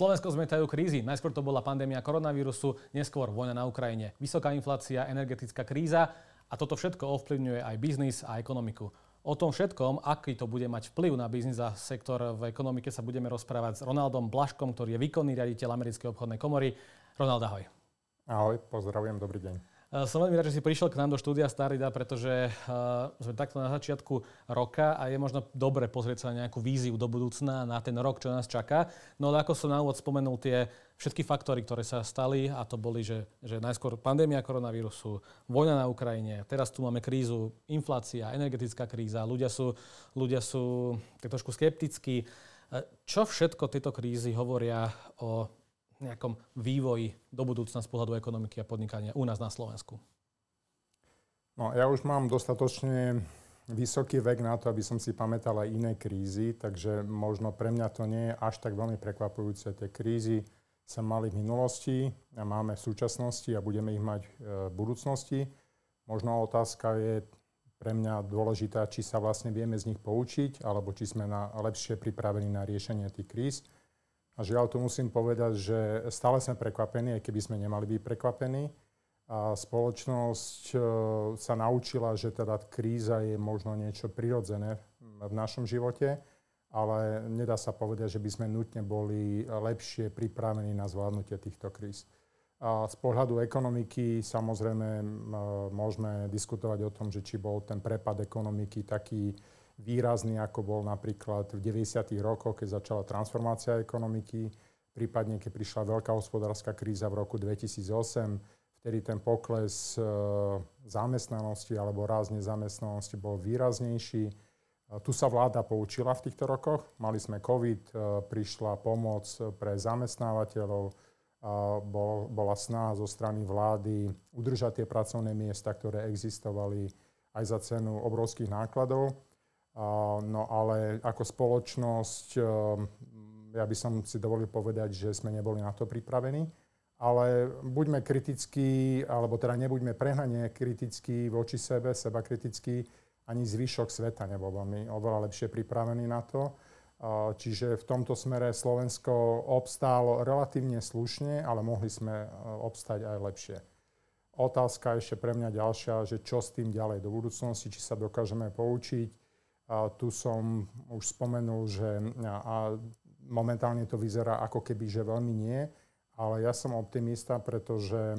Slovensko zmetajú krízy. Najskôr to bola pandémia koronavírusu, neskôr vojna na Ukrajine, vysoká inflácia, energetická kríza a toto všetko ovplyvňuje aj biznis a ekonomiku. O tom všetkom, aký to bude mať vplyv na biznis a sektor v ekonomike, sa budeme rozprávať s Ronaldom Blaškom, ktorý je výkonný riaditeľ Americkej obchodnej komory. Ronald, ahoj. Ahoj, pozdravujem, dobrý deň. Eh, som veľmi rád, že si prišiel k nám do štúdia Starida, pretože uh, sme takto na začiatku roka a je možno dobre pozrieť sa na nejakú víziu do budúcna, na ten rok, čo nás čaká. No ale ako som na úvod spomenul tie všetky faktory, ktoré sa stali a to boli, že, že najskôr pandémia koronavírusu, vojna na Ukrajine, teraz tu máme krízu, inflácia, energetická kríza, ľudia sú, ľudia sú tak trošku skeptickí. Eh, čo všetko tieto krízy hovoria o nejakom vývoji do budúcna z pohľadu ekonomiky a podnikania u nás na Slovensku? No, ja už mám dostatočne vysoký vek na to, aby som si pamätal aj iné krízy, takže možno pre mňa to nie je až tak veľmi prekvapujúce. Tie krízy sa mali v minulosti a máme v súčasnosti a budeme ich mať e, v budúcnosti. Možno otázka je pre mňa dôležitá, či sa vlastne vieme z nich poučiť, alebo či sme na, lepšie pripravení na riešenie tých kríz. A žiaľ, to musím povedať, že stále sme prekvapení, aj keby sme nemali byť prekvapení. A spoločnosť e, sa naučila, že teda kríza je možno niečo prirodzené v našom živote, ale nedá sa povedať, že by sme nutne boli lepšie pripravení na zvládnutie týchto kríz. A z pohľadu ekonomiky samozrejme môžeme diskutovať o tom, že či bol ten prepad ekonomiky taký výrazný, ako bol napríklad v 90. rokoch, keď začala transformácia ekonomiky, prípadne keď prišla veľká hospodárska kríza v roku 2008, vtedy ten pokles e, zamestnanosti alebo ráz nezamestnanosti bol výraznejší. E, tu sa vláda poučila v týchto rokoch. Mali sme COVID, e, prišla pomoc pre zamestnávateľov, bola snaha zo strany vlády udržať tie pracovné miesta, ktoré existovali aj za cenu obrovských nákladov. No ale ako spoločnosť, ehm, ja by som si dovolil povedať, že sme neboli na to pripravení. Ale buďme kritickí, alebo teda nebuďme prehnane kritickí voči sebe, seba kritickí, ani zvyšok sveta nebol veľmi oveľa lepšie pripravený na to. Čiže v tomto smere Slovensko obstálo relatívne slušne, ale mohli sme e, obstať aj lepšie. Otázka ešte pre mňa ďalšia, že čo s tým ďalej do budúcnosti, či sa dokážeme poučiť tu som už spomenul, že a momentálne to vyzerá ako keby, že veľmi nie, ale ja som optimista, pretože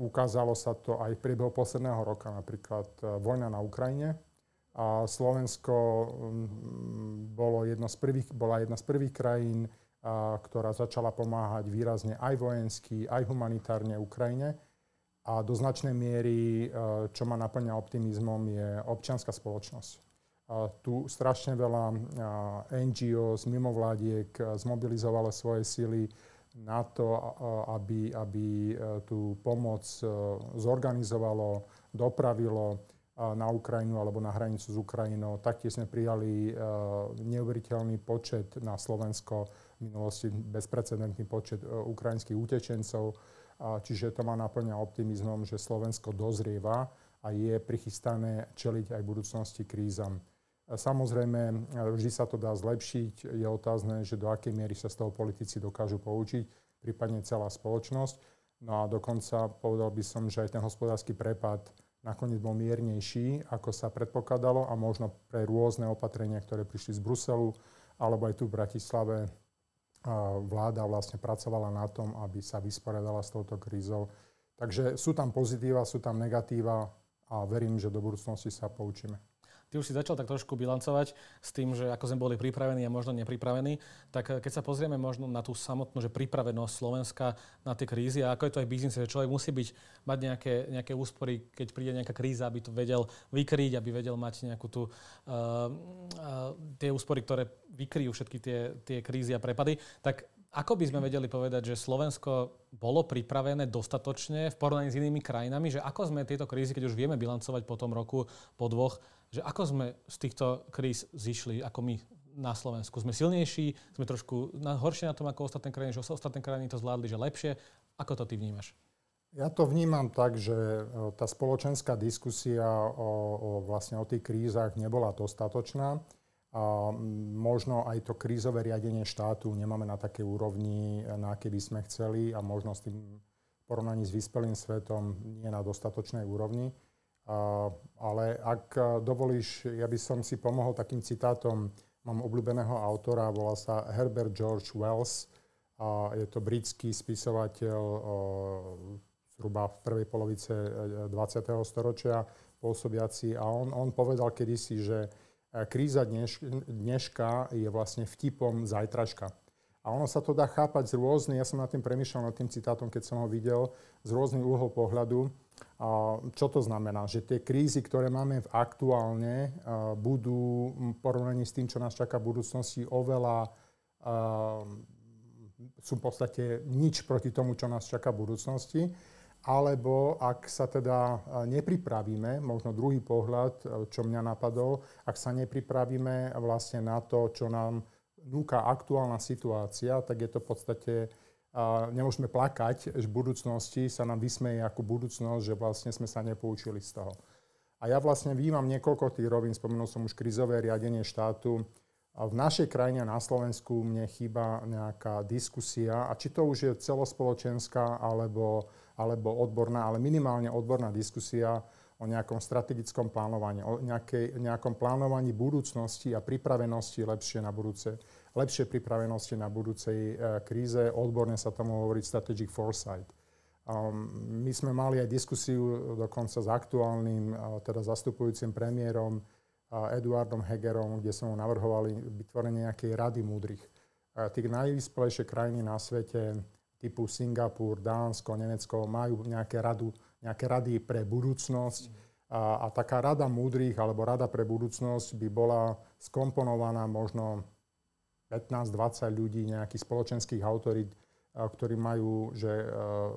ukázalo sa to aj v priebehu posledného roka, napríklad uh, vojna na Ukrajine. A Slovensko bolo jedno z prvých, bola jedna z prvých krajín, ktorá začala pomáhať výrazne aj vojensky, aj humanitárne Ukrajine. A do značnej miery, e, čo ma naplňa optimizmom, je občianská spoločnosť. Tu strašne veľa e, NGO z mimovládiek e, zmobilizovalo svoje sily na to, aby, aby tú pomoc zorganizovalo, dopravilo na Ukrajinu alebo na hranicu s Ukrajinou. Taktiež sme prijali neuveriteľný počet na Slovensko, v minulosti bezprecedentný počet ukrajinských utečencov čiže to ma naplňa optimizmom, že Slovensko dozrieva a je prichystané čeliť aj v budúcnosti krízam. Samozrejme, vždy sa to dá zlepšiť. Je otázne, že do akej miery sa z toho politici dokážu poučiť, prípadne celá spoločnosť. No a dokonca povedal by som, že aj ten hospodársky prepad nakoniec bol miernejší, ako sa predpokladalo a možno pre rôzne opatrenia, ktoré prišli z Bruselu alebo aj tu v Bratislave vláda vlastne pracovala na tom, aby sa vysporiadala s touto krízou. Takže sú tam pozitíva, sú tam negatíva a verím, že do budúcnosti sa poučíme. Ty už si začal tak trošku bilancovať s tým, že ako sme boli pripravení a možno nepripravení. Tak eh, keď sa pozrieme možno na tú samotnú že pripravenosť Slovenska na tie krízy a ako je to aj v biznise, že človek musí byť, mať nejaké, nejaké úspory, keď príde nejaká kríza, aby to vedel vykryť, aby vedel mať nejakú tú, uh, uh, tie úspory, ktoré vykryjú všetky tie, tie krízy a prepady. Tak ako by sme vedeli povedať, že Slovensko bolo pripravené dostatočne v porovnaní s inými krajinami, že ako sme tieto krízy, keď už vieme bilancovať po tom roku, po dvoch, že ako sme z týchto kríz zišli, ako my na Slovensku? Sme silnejší, sme trošku horšie na tom ako ostatné krajiny, že ostatné krajiny to zvládli, že lepšie. Ako to ty vnímaš? Ja to vnímam tak, že e, tá spoločenská diskusia o, o, vlastne o tých krízach nebola dostatočná A možno aj to krízové riadenie štátu nemáme na také úrovni, na aké by sme chceli a možno s tým porovnaní s vyspelým svetom nie na dostatočnej úrovni. A, ale ak dovolíš, ja by som si pomohol takým citátom. Mám obľúbeného autora, volá sa Herbert George Wells. A je to britský spisovateľ zhruba v prvej polovice 20. E, storočia pôsobiaci. A on, on povedal kedysi, že kríza dneš, dneška je vlastne vtipom zajtražka. A ono sa to dá chápať z rôznych, ja som nad tým premyšľal, nad tým citátom, keď som ho videl, z rôznych úhol pohľadu. A čo to znamená? Že tie krízy, ktoré máme v aktuálne, budú v porovnaní s tým, čo nás čaká v budúcnosti, oveľa sú v podstate nič proti tomu, čo nás čaká v budúcnosti alebo ak sa teda nepripravíme, možno druhý pohľad, e, čo mňa napadol, ak sa nepripravíme vlastne na to, čo nám núka aktuálna situácia, tak je to v podstate, nemôžeme plakať, že v budúcnosti sa nám vysmeje ako budúcnosť, že vlastne sme sa nepoučili z toho. A ja vlastne výjimam niekoľko tých rovín, spomenul som už krizové riadenie štátu, v našej krajine na Slovensku mne chýba nejaká diskusia, a či to už je celospoločenská alebo alebo odborná, ale minimálne odborná diskusia o nejakom strategickom plánovaní, o nejakej, nejakom plánovaní budúcnosti a pripravenosti lepšie na budúce, lepšie pripravenosti na budúcej e, kríze. Odborne sa tomu hovorí strategic foresight. Um, my sme mali aj diskusiu dokonca s aktuálnym, uh, teda zastupujúcim premiérom uh, Eduardom Hegerom, kde sme mu navrhovali vytvorenie nejakej rady múdrych. Uh, tých najvyspelejšie krajiny na svete typu Singapur, Dánsko, Nemecko majú nejaké, radu, nejaké rady pre budúcnosť. A, a taká rada múdrych alebo rada pre budúcnosť by bola skomponovaná možno 15-20 ľudí, nejakých spoločenských autorít, ktorí majú že,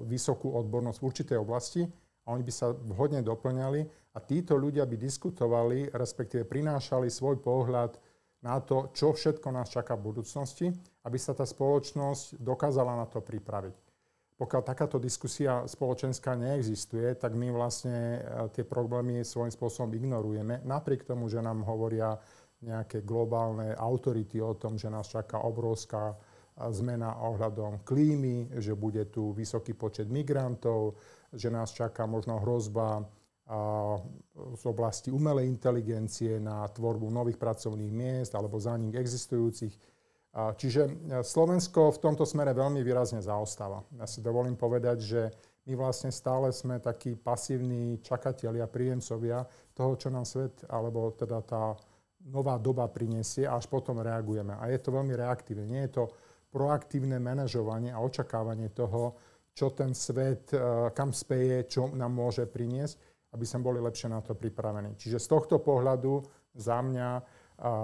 vysokú odbornosť v určitej oblasti a oni by sa vhodne doplňali a títo ľudia by diskutovali, respektíve prinášali svoj pohľad na to, čo všetko nás čaká v budúcnosti, aby sa tá spoločnosť dokázala na to pripraviť. Pokiaľ takáto diskusia spoločenská neexistuje, tak my vlastne e, tie problémy svojím spôsobom ignorujeme, napriek tomu, že nám hovoria nejaké globálne autority o tom, že nás čaká obrovská e, zmena ohľadom klímy, že bude tu vysoký počet migrantov, že nás čaká možno hrozba z oblasti umelej inteligencie na tvorbu nových pracovných miest alebo za nich existujúcich. Čiže e, Slovensko v tomto smere veľmi výrazne zaostáva. Ja si dovolím povedať, že my vlastne stále sme takí pasívni čakatelia, príjemcovia toho, čo nám svet, alebo teda tá nová doba prinesie a až potom reagujeme. A je to veľmi reaktívne. Nie je to proaktívne manažovanie a očakávanie toho, čo ten svet, e, kam speje, čo nám môže priniesť aby sme boli lepšie na to pripravení. Čiže z tohto pohľadu za mňa,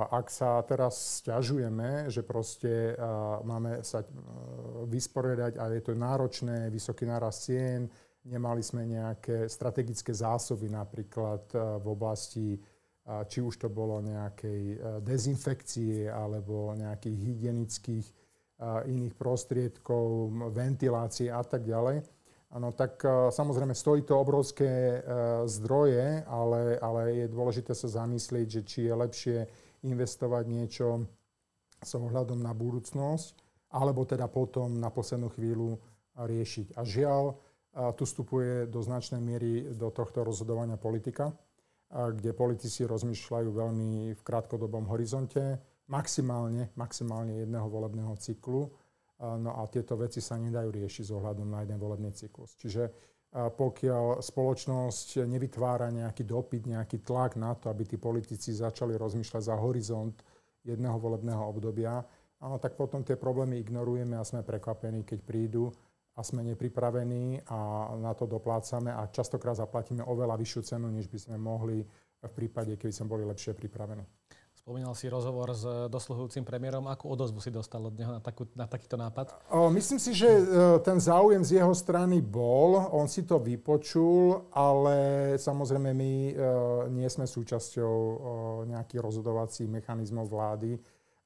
ak sa teraz stiažujeme, že proste máme sa vysporiadať a je to náročné, vysoký nárast cien, nemali sme nejaké strategické zásoby napríklad v oblasti či už to bolo nejakej dezinfekcie alebo nejakých hygienických iných prostriedkov, ventilácie a tak ďalej Áno, tak uh, samozrejme stojí to obrovské uh, zdroje, ale, ale je dôležité sa zamyslieť, že či je lepšie investovať niečo s ohľadom na budúcnosť, alebo teda potom na poslednú chvíľu riešiť. A žiaľ, uh, tu vstupuje do značnej miery do tohto rozhodovania politika, kde politici rozmýšľajú veľmi v krátkodobom horizonte, maximálne, maximálne jedného volebného cyklu No a tieto veci sa nedajú riešiť s ohľadom na jeden volebný cyklus. Čiže pokiaľ spoločnosť nevytvára nejaký dopyt, nejaký tlak na to, aby tí politici začali rozmýšľať za horizont jedného volebného obdobia, áno, tak potom tie problémy ignorujeme a sme prekvapení, keď prídu a sme nepripravení a na to doplácame a častokrát zaplatíme oveľa vyššiu cenu, než by sme mohli v prípade, keby sme boli lepšie pripravení. Spomínal si rozhovor s dosluhujúcim premiérom. Akú odozvu si dostal od neho na, takú, na takýto nápad? O, myslím si, že e, ten záujem z jeho strany bol. On si to vypočul, ale samozrejme my e, nie sme súčasťou nejakých rozhodovacích mechanizmov vlády.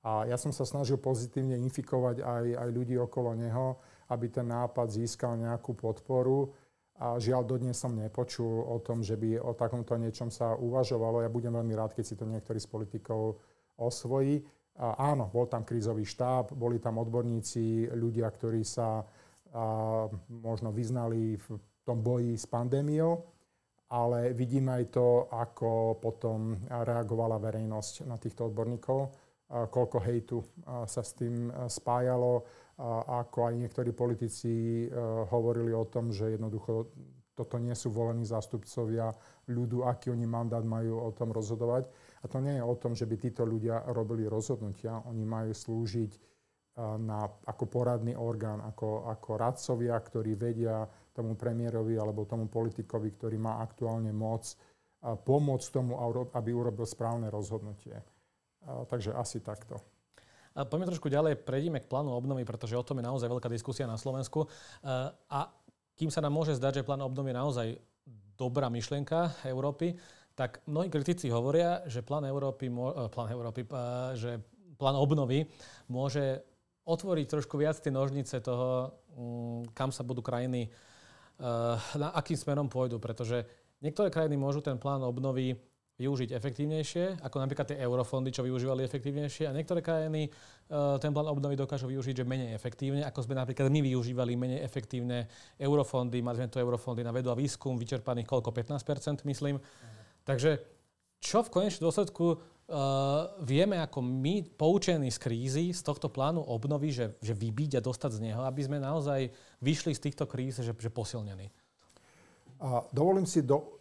A ja som sa snažil pozitívne infikovať aj, aj ľudí okolo neho, aby ten nápad získal nejakú podporu. A žiaľ, dodnes som nepočul o tom, že by o takomto niečom sa uvažovalo. Ja budem veľmi rád, keď si to niektorý z politikov osvojí. A áno, bol tam krízový štáb, boli tam odborníci, ľudia, ktorí sa a, možno vyznali v tom boji s pandémiou, ale vidíme aj to, ako potom reagovala verejnosť na týchto odborníkov, a koľko hejtu sa s tým spájalo, ako aj niektorí politici hovorili o tom, že jednoducho toto nie sú volení zástupcovia ľudu, aký oni mandát majú o tom rozhodovať. A to nie je o tom, že by títo ľudia robili rozhodnutia. Oni majú slúžiť na, ako poradný orgán, ako, ako radcovia, ktorí vedia tomu premiérovi alebo tomu politikovi, ktorý má aktuálne moc, pomôcť tomu, aby urobil správne rozhodnutie. Takže asi takto. A poďme trošku ďalej, prejdime k plánu obnovy, pretože o tom je naozaj veľká diskusia na Slovensku. A kým sa nám môže zdať, že plán obnovy je naozaj dobrá myšlienka Európy, tak mnohí kritici hovoria, že plán Európy, eh, plán Európy, eh, že plán obnovy môže otvoriť trošku viac tie nožnice toho, mm, kam sa budú krajiny, na akým smerom pôjdu, pretože niektoré krajiny môžu ten plán obnovy využiť efektívnejšie, ako napríklad tie eurofondy, čo využívali efektívnejšie. A niektoré krajiny uh, ten plán obnovy dokážu využiť, že menej efektívne, ako sme napríklad my využívali menej efektívne eurofondy. Mali sme tu eurofondy na vedu a výskum, vyčerpaných koľko? 15%, myslím. Mhm. Takže čo v konečnom dôsledku uh, vieme ako my, poučení z krízy, z tohto plánu obnovy, že, že vybiť a dostať z neho, aby sme naozaj vyšli z týchto kríz, že, že posilnení? A dovolím si do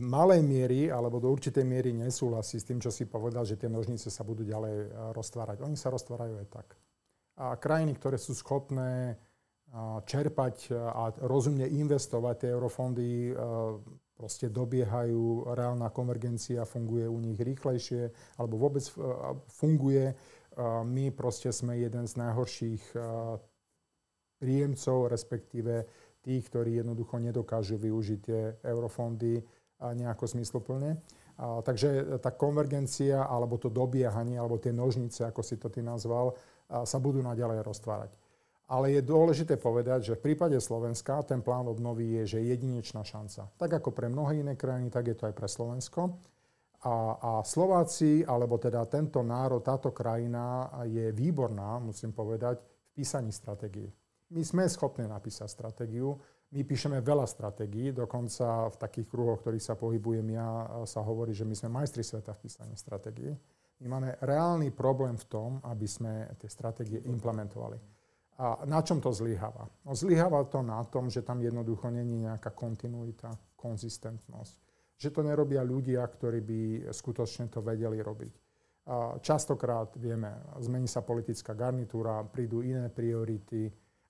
malej miery alebo do určitej miery nesúhlasí s tým, čo si povedal, že tie nožnice sa budú ďalej e, roztvárať. Oni sa roztvárajú aj tak. A krajiny, ktoré sú schopné čerpať a rozumne investovať tie eurofondy, e, proste dobiehajú, reálna konvergencia funguje u nich rýchlejšie alebo vôbec e, funguje. My proste sme jeden z najhorších príjemcov, respektíve tých, ktorí jednoducho nedokážu využiť tie eurofondy nejako zmysluplne. A, takže tá konvergencia alebo to dobiehanie alebo tie nožnice, ako si to ty nazval, a, sa budú naďalej roztvárať. Ale je dôležité povedať, že v prípade Slovenska ten plán obnovy je, že jedinečná šanca. Tak ako pre mnohé iné krajiny, tak je to aj pre Slovensko. A, a Slováci, alebo teda tento národ, táto krajina je výborná, musím povedať, v písaní stratégie. My sme schopní napísať stratégiu. My píšeme veľa stratégií, dokonca v takých kruhoch, ktorých sa pohybujem ja, sa hovorí, že my sme majstri sveta v písaní stratégií. My máme reálny problém v tom, aby sme tie stratégie implementovali. A na čom to zlyháva? No, zlyháva to na tom, že tam jednoducho není nejaká kontinuita, konzistentnosť. Že to nerobia ľudia, ktorí by skutočne to vedeli robiť. A častokrát vieme, zmení sa politická garnitúra, prídu iné priority,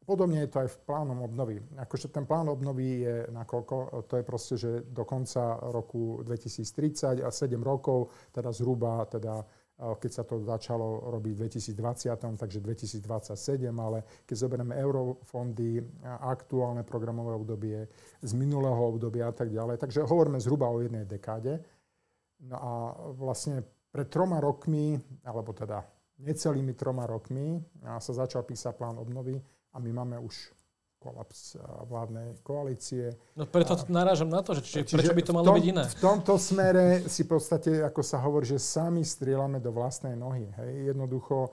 Podobne je to aj v plánom obnovy. Akože ten plán obnovy je nakoľko, to je proste, že do konca roku 2030 a 7 rokov, teda zhruba, teda keď sa to začalo robiť v 2020, takže 2027, ale keď zoberieme eurofondy, aktuálne programové obdobie z minulého obdobia a tak ďalej, takže hovoríme zhruba o jednej dekáde. No a vlastne pred troma rokmi, alebo teda necelými troma rokmi sa začal písať plán obnovy, a my máme už kolaps eh, vládnej koalície. No preto narážam na to, že či, prečo by to malo tom, byť iné. V tomto smere si v podstate, ako sa hovorí, že sami strieľame do vlastnej nohy. Hej. Jednoducho,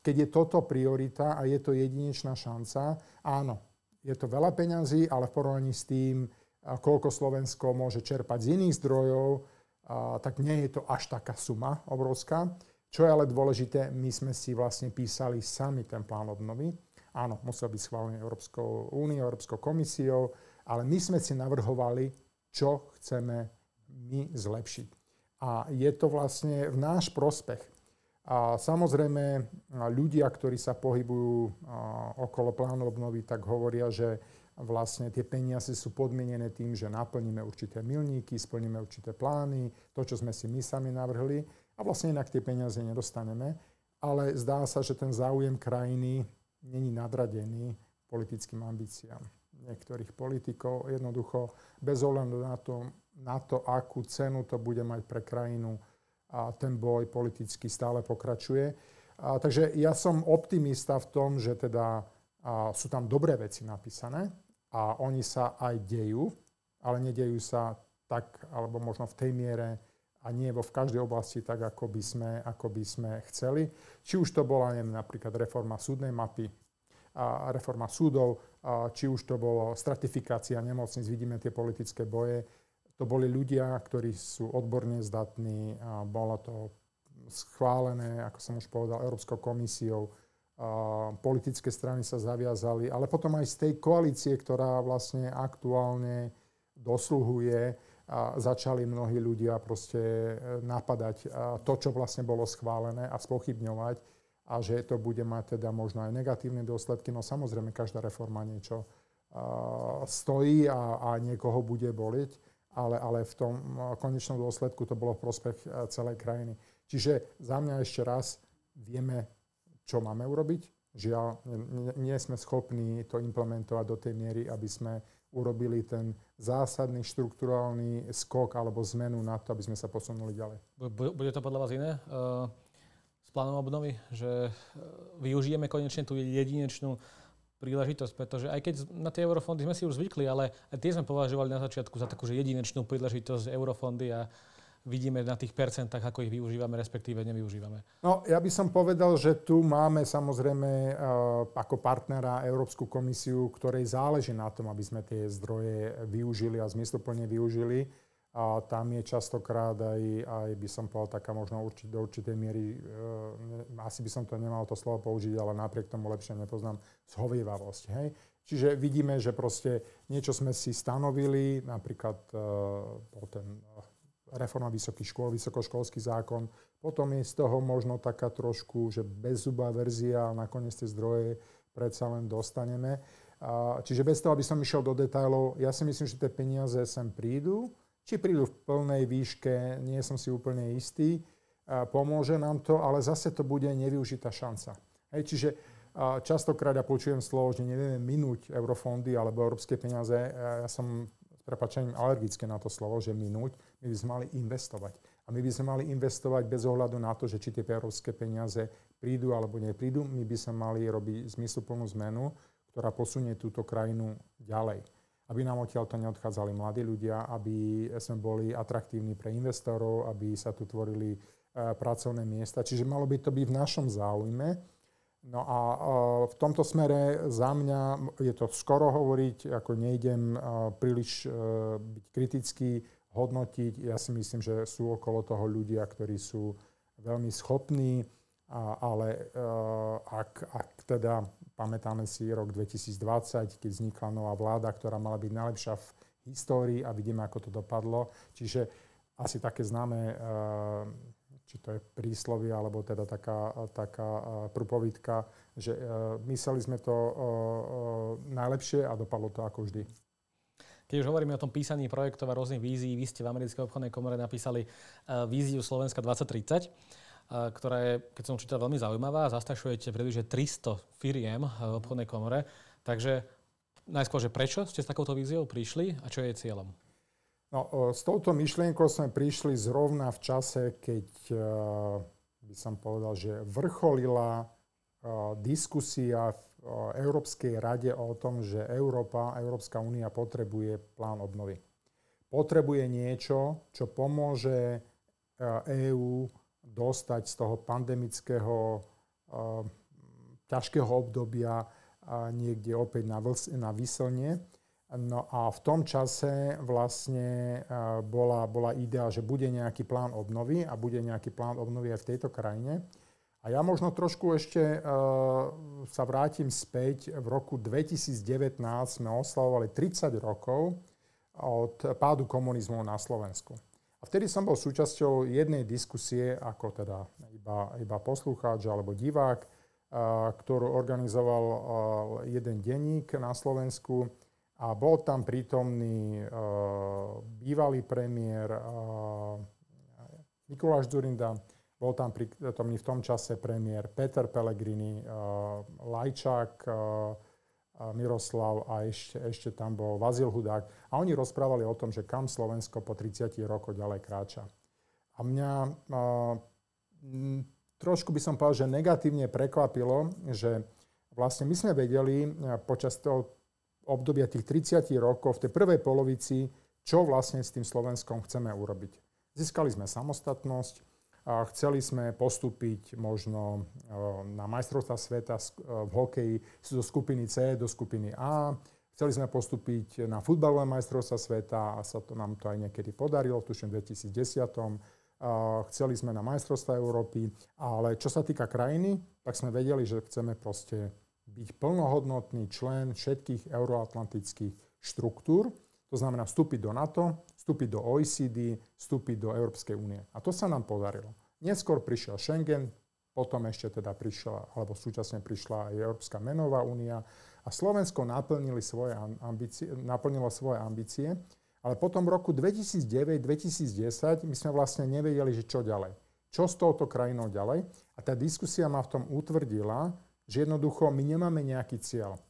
keď je toto priorita a je to jedinečná šanca, áno, je to veľa peňazí, ale v porovnaní s tým, koľko Slovensko môže čerpať z iných zdrojov, tak nie je to až taká suma obrovská. Čo je ale dôležité, my sme si vlastne písali sami ten plán obnovy. Áno, musel byť schválený Európskou úniou, Európskou komisiou, ale my sme si navrhovali, čo chceme my zlepšiť. A je to vlastne v náš prospech. A samozrejme, ľudia, ktorí sa pohybujú okolo plánu obnovy, tak hovoria, že vlastne tie peniaze sú podmienené tým, že naplníme určité milníky, splníme určité plány, to, čo sme si my sami navrhli a vlastne inak tie peniaze nedostaneme. Ale zdá sa, že ten záujem krajiny není nadradený politickým ambíciám niektorých politikov. Jednoducho, bez ohľadu na to, na to, akú cenu to bude mať pre krajinu, a ten boj politicky stále pokračuje. A, takže ja som optimista v tom, že teda a, sú tam dobré veci napísané a oni sa aj dejú, ale nedejú sa tak, alebo možno v tej miere, a nie vo v každej oblasti tak, ako by sme, ako by sme chceli. Či už to bola neviem, napríklad reforma súdnej mapy, a reforma súdov, a či už to bolo stratifikácia nemocníc, vidíme tie politické boje. To boli ľudia, ktorí sú odborne zdatní, a bolo to schválené, ako som už povedal, Európskou komisiou, a politické strany sa zaviazali, ale potom aj z tej koalície, ktorá vlastne aktuálne dosluhuje, a začali mnohí ľudia proste e, napadať to, čo vlastne bolo schválené a spochybňovať a že to bude mať teda možno aj negatívne dôsledky. No samozrejme, každá reforma niečo stojí a, a niekoho bude boliť, ale, ale v tom konečnom dôsledku to bolo v prospech e, celej krajiny. Čiže za mňa ešte raz vieme, čo máme urobiť. Žiaľ, nie, nie sme schopní to implementovať do tej miery, aby sme urobili ten zásadný štruktúrálny skok alebo zmenu na to, aby sme sa posunuli ďalej. Bude to podľa vás iné uh, s plánom obnovy? Že uh, využijeme konečne tú jedinečnú príležitosť, pretože aj keď na tie eurofondy sme si už zvykli, ale aj tie sme považovali na začiatku za takú že jedinečnú príležitosť eurofondy a vidíme na tých percentách, ako ich využívame, respektíve nevyužívame. No, ja by som povedal, že tu máme samozrejme uh, ako partnera Európsku komisiu, ktorej záleží na tom, aby sme tie zdroje využili a zmysluplne využili. A tam je častokrát aj, aj by som povedal, taká možno určite, do určitej miery, uh, asi by som to nemal to slovo použiť, ale napriek tomu lepšie nepoznám, zhovievavosť. Hej? Čiže vidíme, že proste niečo sme si stanovili, napríklad uh, ten reforma vysokých škôl, vysokoškolský zákon. Potom je z toho možno taká trošku, že bezzubá verzia a nakoniec tie zdroje predsa len dostaneme. čiže bez toho, aby som išiel do detajlov, ja si myslím, že tie peniaze sem prídu. Či prídu v plnej výške, nie som si úplne istý. pomôže nám to, ale zase to bude nevyužitá šanca. Hej, čiže častokrát ja počujem slovo, že nevieme minúť eurofondy alebo európske peniaze. Ja som prepačením alergické na to slovo, že minúť, my by sme mali investovať. A my by sme mali investovať bez ohľadu na to, že či tie európske peniaze prídu alebo neprídu, my by sme mali robiť zmysluplnú zmenu, ktorá posunie túto krajinu ďalej. Aby nám odtiaľ to neodchádzali mladí ľudia, aby sme boli atraktívni pre investorov, aby sa tu tvorili e, pracovné miesta. Čiže malo by to byť v našom záujme, No a v tomto smere za mňa je to skoro hovoriť, ako nejdem príliš e, byť kritický, hodnotiť. Ja si myslím, že sú okolo toho ľudia, ktorí sú veľmi schopní, ale e, ak, ak teda pamätáme si rok 2020, keď vznikla nová vláda, ktorá mala byť najlepšia v histórii a vidíme, ako to dopadlo. Čiže asi také známe e, či to je príslovie, alebo teda taká, taká prúpovidka, že e, mysleli sme to e, e, najlepšie a dopadlo to ako vždy. Keď už hovoríme o tom písaní projektov a rôznych vízií, vy ste v Americkej obchodnej komore napísali víziu Slovenska 2030, ktorá je, keď som čítal, veľmi zaujímavá. Zastašujete približne 300 firiem v obchodnej komore. Takže najskôr, že prečo ste s takouto víziou prišli a čo je cieľom? No, s touto myšlienkou sme prišli zrovna v čase, keď e, by som povedal, že vrcholila e, diskusia v e, Európskej rade o tom, že Európa, Európska únia potrebuje plán obnovy. Potrebuje niečo, čo pomôže EÚ dostať z toho pandemického ťažkého obdobia niekde opäť na, vls- na vyslne No a v tom čase vlastne e, bola, bola idea, že bude nejaký plán obnovy a bude nejaký plán obnovy aj v tejto krajine. A ja možno trošku ešte uh, sa vrátim späť. V roku 2019 sme oslavovali 30 rokov od pádu komunizmu na Slovensku. A vtedy som bol súčasťou jednej diskusie, ako teda iba, iba poslucháč alebo divák, uh, ktorú organizoval uh, jeden denník na Slovensku a bol tam prítomný bývalý premiér Mikuláš Zurinda, bol tam prítomný v tom čase premiér Peter Pellegrini, uh, Lajčák, uh, Miroslav a ešte, ešte tam bol Vazil Hudák. A oni rozprávali o tom, že kam Slovensko po 30 rokoch ďalej kráča. A mňa uh, trošku by som povedal, že negatívne prekvapilo, že vlastne my sme vedeli počas toho obdobia tých 30 rokov, v tej prvej polovici, čo vlastne s tým Slovenskom chceme urobiť. Získali sme samostatnosť, chceli sme postúpiť možno na majstrovstvá sveta v hokeji zo skupiny C do skupiny A. Chceli sme postúpiť na futbalové majstrovstvá sveta a sa to nám to aj niekedy podarilo, tuším v 2010. Chceli sme na majstrovstvá Európy, ale čo sa týka krajiny, tak sme vedeli, že chceme proste byť plnohodnotný člen všetkých euroatlantických štruktúr. To znamená vstúpiť do NATO, vstúpiť do OECD, vstúpiť do Európskej únie. A to sa nám podarilo. Neskôr prišiel Schengen, potom ešte teda prišla, alebo súčasne prišla aj Európska menová únia a Slovensko naplnili svoje ambície, naplnilo svoje ambície, ale potom v roku 2009-2010 my sme vlastne nevedeli, že čo ďalej. Čo s touto krajinou ďalej? A tá diskusia ma v tom utvrdila, že jednoducho my nemáme nejaký cieľ.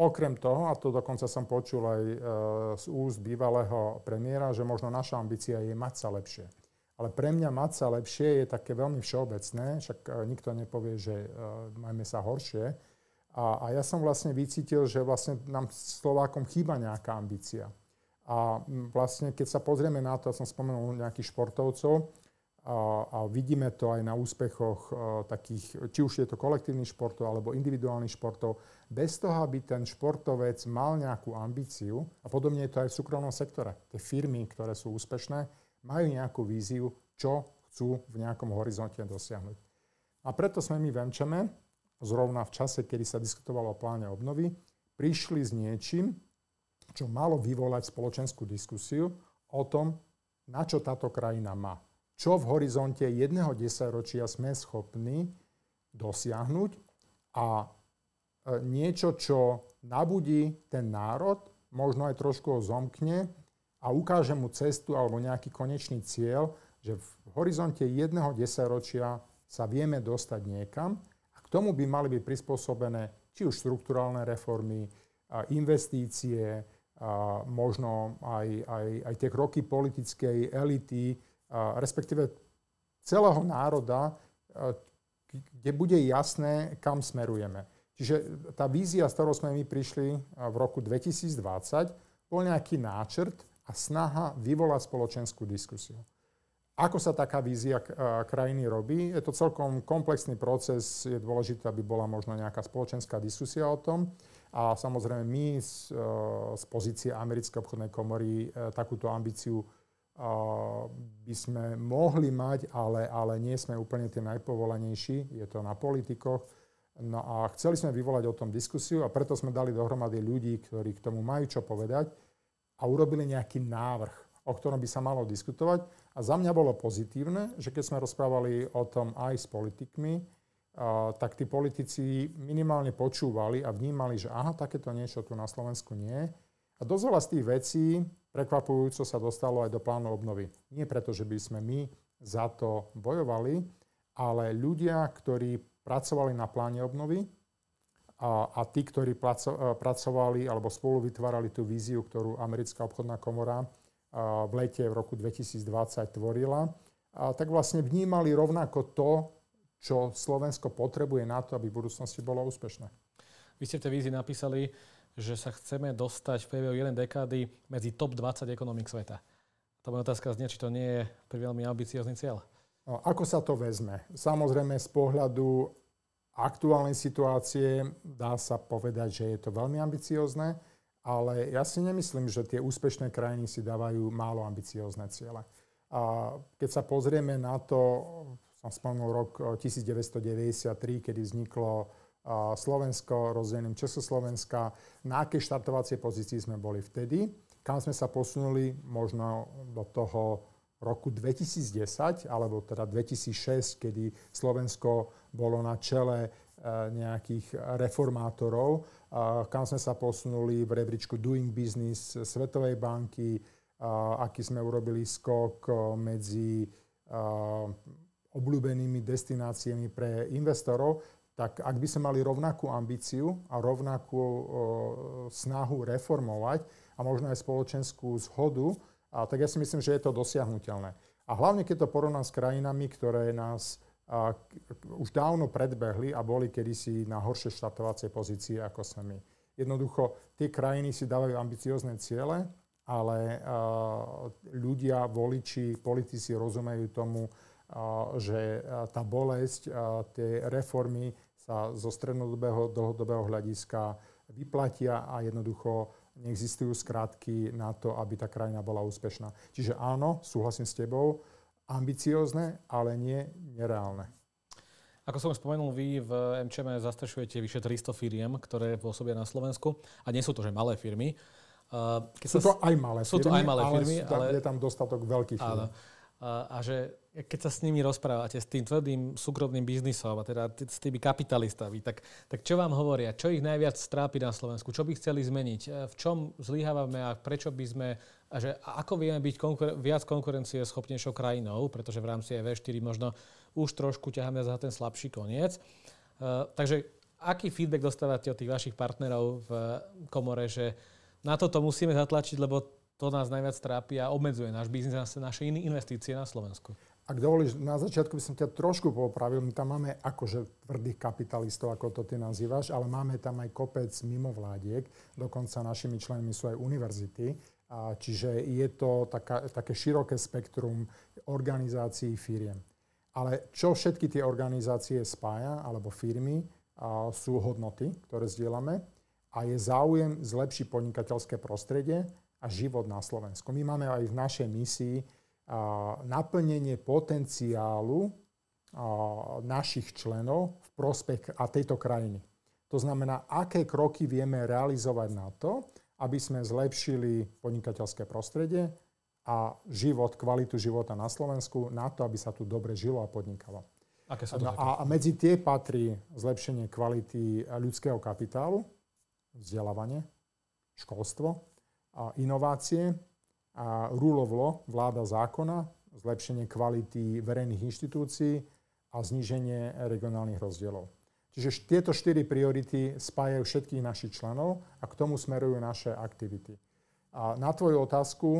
Okrem toho, a to dokonca som počul aj e, z úst bývalého premiéra, že možno naša ambícia je mať sa lepšie. Ale pre mňa mať sa lepšie je také veľmi všeobecné, však e, nikto nepovie, že e, majme sa horšie. A, a ja som vlastne vycítil, že vlastne nám Slovákom chýba nejaká ambícia. A vlastne, keď sa pozrieme na to, ja som spomenul nejakých športovcov, a, a vidíme to aj na úspechoch a, takých, či už je to kolektívny športov alebo individuálny športov, bez toho, aby ten športovec mal nejakú ambíciu, a podobne je to aj v súkromnom sektore. Tie firmy, ktoré sú úspešné, majú nejakú víziu, čo chcú v nejakom horizonte dosiahnuť. A preto sme my v Enčeme, zrovna v čase, kedy sa diskutovalo o pláne obnovy, prišli s niečím, čo malo vyvolať spoločenskú diskusiu o tom, na čo táto krajina má čo v horizonte jedného desaťročia sme schopní dosiahnuť a e, niečo, čo nabudí ten národ, možno aj trošku ho zomkne a ukáže mu cestu alebo nejaký konečný cieľ, že v horizonte jedného desaťročia sa vieme dostať niekam a k tomu by mali byť prispôsobené či už štruktúrálne reformy, investície, možno aj, aj, aj tie kroky politickej elity, respektíve celého národa, kde bude jasné, kam smerujeme. Čiže tá vízia, s ktorou sme my prišli v roku 2020, bol nejaký náčrt a snaha vyvolať spoločenskú diskusiu. Ako sa taká vízia krajiny robí? Je to celkom komplexný proces. Je dôležité, aby bola možno nejaká spoločenská diskusia o tom. A samozrejme my z, z pozície Americkej obchodnej komory e, takúto ambíciu by sme mohli mať, ale, ale nie sme úplne tie najpovolanejší, je to na politikoch. No a chceli sme vyvolať o tom diskusiu a preto sme dali dohromady ľudí, ktorí k tomu majú čo povedať a urobili nejaký návrh, o ktorom by sa malo diskutovať. A za mňa bolo pozitívne, že keď sme rozprávali o tom aj s politikmi, tak tí politici minimálne počúvali a vnímali, že aha, takéto niečo tu na Slovensku nie. A dosť veľa z tých vecí prekvapujúco sa dostalo aj do plánu obnovy. Nie preto, že by sme my za to bojovali, ale ľudia, ktorí pracovali na pláne obnovy a, a tí, ktorí praco, e, pracovali alebo spolu vytvárali tú víziu, ktorú americká obchodná komora e, v lete v roku 2020 tvorila, a tak vlastne vnímali rovnako to, čo Slovensko potrebuje na to, aby v budúcnosti bolo úspešné. Vy ste v tej vízii napísali, že sa chceme dostať v priebehu jeden dekády medzi top 20 ekonomik sveta. To moja otázka znie, či to nie je veľmi ambiciózny cieľ. No, ako sa to vezme? Samozrejme z pohľadu aktuálnej situácie dá sa povedať, že je to veľmi ambiciozne, ale ja si nemyslím, že tie úspešné krajiny si dávajú málo ambiciózne ciele. A keď sa pozrieme na to, som spomenul rok 1993, kedy vzniklo Slovensko, rozdelením Československa, na akej štartovacej pozícii sme boli vtedy, kam sme sa posunuli možno do toho roku 2010, alebo teda 2006, kedy Slovensko bolo na čele e, nejakých reformátorov, kam sme sa posunuli v rebríčku Doing Business Svetovej banky, aký sme urobili skok medzi obľúbenými destináciami pre investorov, tak ak by sme mali rovnakú ambíciu a rovnakú o, snahu reformovať a možno aj spoločenskú zhodu, a, tak ja si myslím, že je to dosiahnutelné. A hlavne, keď to porovnám s krajinami, ktoré nás a, už dávno predbehli a boli kedysi na horšej štartovacej pozícii, ako sme my. Jednoducho, tie krajiny si dávajú ambiciózne ciele a ale ľudia, voliči, politici rozumejú tomu, že tá bolesť, tie reformy sa zo strednodobého, dlhodobého hľadiska vyplatia a jednoducho neexistujú skrátky na to, aby tá krajina bola úspešná. Čiže áno, súhlasím s tebou, ambiciózne, ale nie nereálne. Ako som spomenul, vy v MČM zastrešujete vyše 300 firiem, ktoré pôsobia na Slovensku. A nie sú to, že malé firmy. Keď sú to aj malé sú firmy, to aj malé firmy, ale, ale je tam dostatok veľkých firm. Áno. A, a že keď sa s nimi rozprávate, s tým tvrdým súkromným biznisom a teda s tými kapitalistami, tak, tak čo vám hovoria? Čo ich najviac strápi na Slovensku? Čo by chceli zmeniť? E, v čom zlyhávame a prečo by sme... A že ako vieme byť konkuren- viac konkurencie schopnejšou krajinou, pretože v rámci EV4 možno už trošku ťaháme za ten slabší koniec. Uh, takže aký feedback dostávate od tých vašich partnerov v komore, že na toto musíme zatlačiť, lebo to nás najviac trápi a obmedzuje náš biznis a naše investície na Slovensku? Ak dovolíš, na začiatku by som ťa trošku popravil. My tam máme akože tvrdých kapitalistov, ako to ty nazývaš, ale máme tam aj kopec mimovládiek. Dokonca našimi členmi sú aj univerzity. A čiže je to taká, také široké spektrum organizácií firiem. Ale čo všetky tie organizácie spája, alebo firmy, a sú hodnoty, ktoré zdieľame a je záujem zlepšiť podnikateľské prostredie a život na Slovensku. My máme aj v našej misii naplnenie potenciálu našich členov v prospech a tejto krajiny. To znamená, aké kroky vieme realizovať na to, aby sme zlepšili podnikateľské prostredie a život, kvalitu života na Slovensku, na to, aby sa tu dobre žilo a podnikalo. Aké sú to no, a, a medzi tie patrí zlepšenie kvality ľudského kapitálu, vzdelávanie, školstvo, a inovácie, a rule of law, vláda zákona, zlepšenie kvality verejných inštitúcií a zníženie regionálnych rozdielov. Čiže tieto štyri priority spájajú všetkých našich členov a k tomu smerujú naše aktivity. A na tvoju otázku,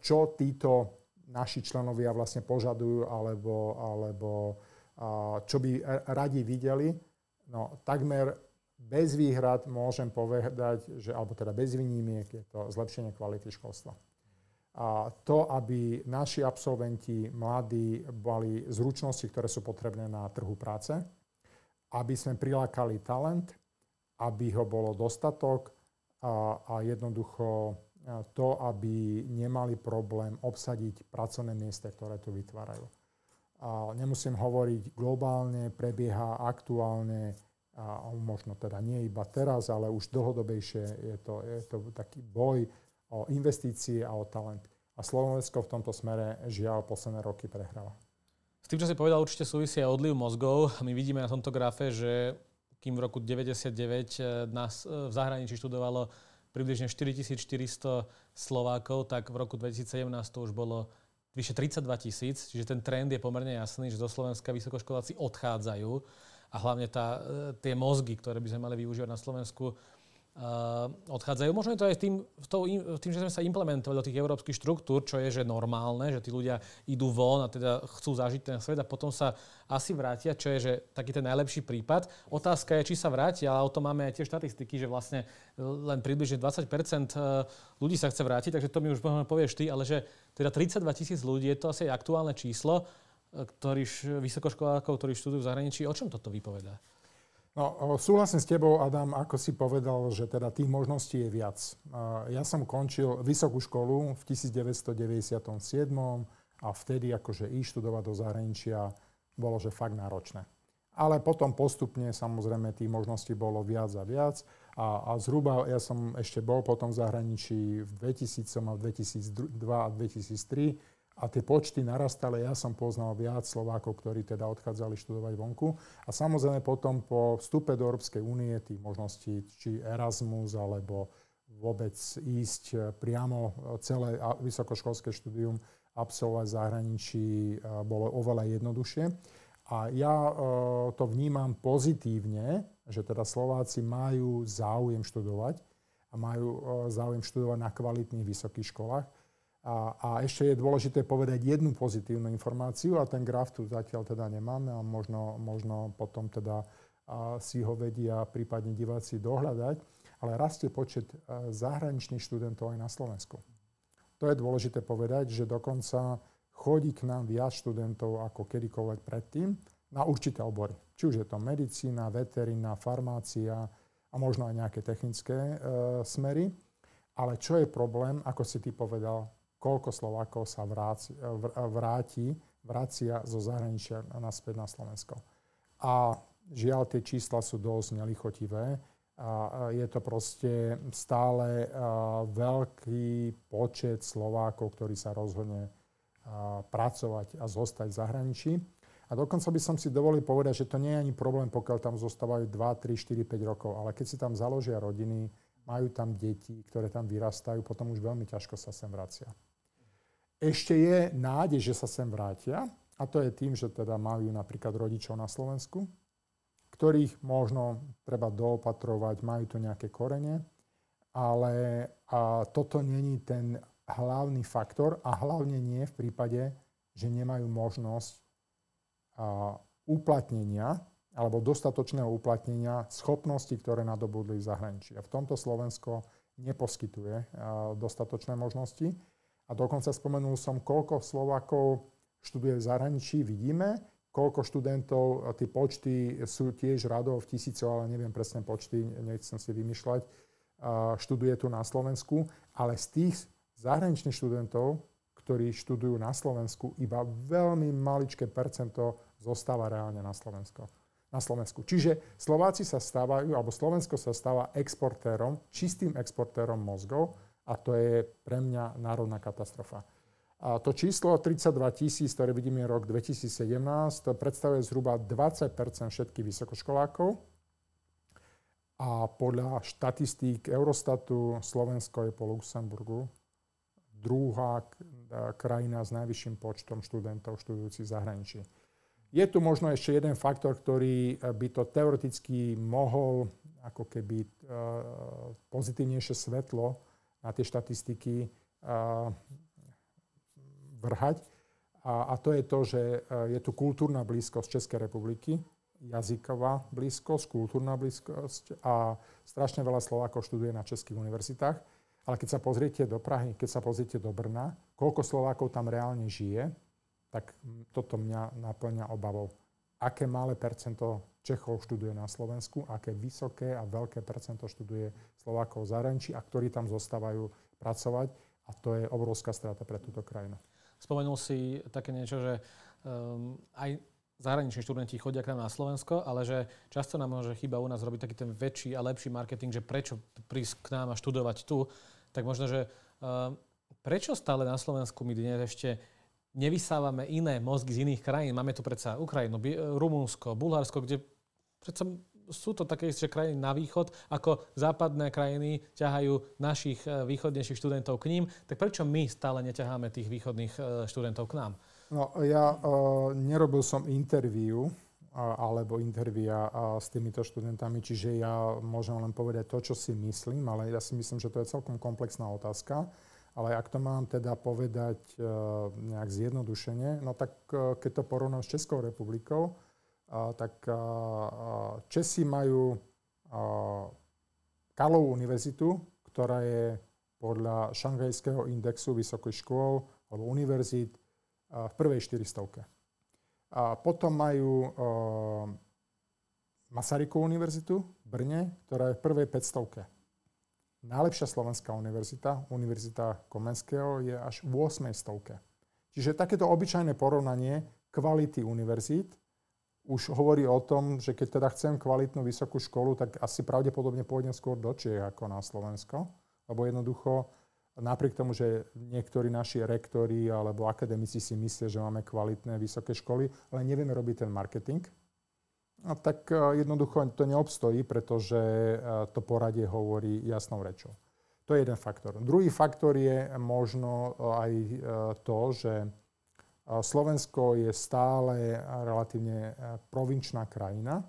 čo títo naši členovia vlastne požadujú alebo, alebo čo by radi videli, no takmer bez výhrad môžem povedať, že, alebo teda bez výnimiek je to zlepšenie kvality školstva a to, aby naši absolventi, mladí, mali zručnosti, ktoré sú potrebné na trhu práce, aby sme prilákali talent, aby ho bolo dostatok a, a jednoducho to, aby nemali problém obsadiť pracovné miesta, ktoré tu vytvárajú. A nemusím hovoriť globálne, prebieha aktuálne, a možno teda nie iba teraz, ale už dlhodobejšie je to, je to taký boj o investície a o talent. A Slovensko v tomto smere žiaľ posledné roky prehráva. S tým, čo si povedal, určite súvisí aj odliv mozgov. My vidíme na tomto grafe, že kým v roku 99 eh, nás eh, v zahraničí študovalo približne 4400 Slovákov, tak v roku 2017 to už bolo vyše 32 tisíc, čiže ten trend je pomerne jasný, že zo Slovenska vysokoškoláci odchádzajú a hlavne tá, eh, tie mozgy, ktoré by sme mali využívať na Slovensku, odchádzajú. Možno je to aj tým, tým, že sme sa implementovali do tých európskych štruktúr, čo je že normálne, že tí ľudia idú von a teda chcú zažiť ten svet a potom sa asi vrátia, čo je že taký ten najlepší prípad. Otázka je, či sa vrátia, ale o tom máme aj tie štatistiky, že vlastne len približne 20 e, ľudí sa chce vrátiť, takže to mi už povieš ty, ale že teda 32 tisíc ľudí, je to asi aktuálne číslo, e, ktorí, vysokoškolákov, ktorí študujú v zahraničí. O čom toto vypovedá? No, súhlasím s tebou, Adam, ako si povedal, že teda tých možností je viac. Ja som končil vysokú školu v 1997 a vtedy akože ísť študovať do zahraničia bolo, že fakt náročné. Ale potom postupne samozrejme tých možností bolo viac a viac. A, a zhruba ja som ešte bol potom v zahraničí v 2000 a v 2002 a 2003 a tie počty narastali. Ja som poznal viac Slovákov, ktorí teda odchádzali študovať vonku. A samozrejme potom po vstupe do Európskej únie tých možností, či Erasmus, alebo vôbec ísť priamo celé vysokoškolské štúdium absolvovať v zahraničí bolo oveľa jednoduchšie. A ja to vnímam pozitívne, že teda Slováci majú záujem študovať a majú záujem študovať na kvalitných vysokých školách a, a ešte je dôležité povedať jednu pozitívnu informáciu a ten graf tu zatiaľ teda nemáme a možno, možno potom teda a si ho vedia prípadne diváci dohľadať, ale rastie počet zahraničných študentov aj na Slovensku. to je dôležité povedať, že dokonca chodí k nám viac študentov ako kedykoľvek predtým na určité obory. Či už je to medicína, veterina, farmácia a možno aj nejaké technické e, smery. Ale čo je problém, ako si ty povedal, koľko Slovákov sa vráci, vráti, vracia zo zahraničia naspäť na Slovensko. A žiaľ, tie čísla sú dosť nelichotivé. A je to proste stále veľký počet Slovákov, ktorí sa rozhodne pracovať a zostať v zahraničí. A dokonca by som si dovolil povedať, že to nie je ani problém, pokiaľ tam zostávajú 2, 3, 4, 5 rokov, ale keď si tam založia rodiny, majú tam deti, ktoré tam vyrastajú, potom už veľmi ťažko sa sem vracia. Ešte je nádej, že sa sem vrátia, a to je tým, že teda majú napríklad rodičov na Slovensku, ktorých možno treba doopatrovať, majú tu nejaké korene, ale a toto není ten hlavný faktor a hlavne nie v prípade, že nemajú možnosť a, uplatnenia alebo dostatočného uplatnenia schopností, ktoré nadobudli v zahraničí. A v tomto Slovensko neposkytuje a, dostatočné možnosti. A dokonca spomenul som, koľko Slovakov študuje v zahraničí, vidíme, koľko študentov, tie počty sú tiež radov v tisícov, ale neviem presne počty, nechcem si vymýšľať, študuje tu na Slovensku, ale z tých zahraničných študentov, ktorí študujú na Slovensku, iba veľmi maličké percento zostáva reálne na Slovensko. Na Slovensku. Čiže Slováci sa stávajú, alebo Slovensko sa stáva exportérom, čistým exportérom mozgov a to je pre mňa národná katastrofa. A to číslo 32 tisíc, ktoré vidíme rok 2017, to predstavuje zhruba 20% všetkých vysokoškolákov. A podľa štatistík Eurostatu Slovensko je po Luxemburgu druhá krajina s najvyšším počtom študentov študujúcich zahraničí. Je tu možno ešte jeden faktor, ktorý eh, by to teoreticky mohol ako keby eh, pozitívnejšie svetlo na tie štatistiky eh, vrhať. A, a to je to, že je tu kultúrna blízkosť Českej republiky, jazyková blízkosť, kultúrna blízkosť a strašne veľa Slovákov študuje na českých univerzitách. Ale keď sa pozriete do Prahy, keď sa pozriete do Brna, koľko Slovákov tam reálne žije, tak toto mňa naplňa obavou. Aké malé percento Čechov študuje na Slovensku, aké vysoké a veľké percento študuje Slovákov v zahraničí a ktorí tam zostávajú pracovať. A to je obrovská strata pre túto krajinu. Spomenul si také niečo, že um, aj zahraniční študenti chodia k nám na Slovensko, ale že často nám môže chyba u nás robiť taký ten väčší a lepší marketing, že prečo prísť k nám a študovať tu tak možno, že uh, prečo stále na Slovensku my dnes ešte nevysávame iné mozgy z iných krajín? Máme tu predsa Ukrajinu, Rumunsko, Bulharsko, kde predsa sú to také ešte krajiny na východ, ako západné krajiny ťahajú našich e, východnejších študentov k ním, tak prečo my stále neťaháme tých východných e, študentov k nám? No, ja uh, nerobil som interviu alebo intervia s týmito študentami, čiže ja môžem len povedať to, čo si myslím, ale ja si myslím, že to je celkom komplexná otázka. Ale ak to mám teda povedať nejak zjednodušene, no tak keď to porovnám s Českou republikou, tak Česi majú Karlovú univerzitu, ktorá je podľa šanghajského indexu vysokých škôl alebo univerzít v prvej 400. A potom majú Masarykovú univerzitu v Brne, ktorá je v prvej 500. Najlepšia slovenská univerzita, Univerzita Komenského, je až v 8. stovke. Čiže takéto obyčajné porovnanie kvality univerzít už hovorí o tom, že keď teda chcem kvalitnú vysokú školu, tak asi pravdepodobne pôjdem skôr do Čiech ako na Slovensko, lebo jednoducho napriek tomu, že niektorí naši rektori alebo akademici si myslia, že máme kvalitné vysoké školy, ale nevieme robiť ten marketing, a tak e, jednoducho to neobstojí, pretože e, to poradie hovorí jasnou rečou. To je jeden faktor. Druhý faktor je možno aj e, to, že Slovensko je stále relatívne provinčná krajina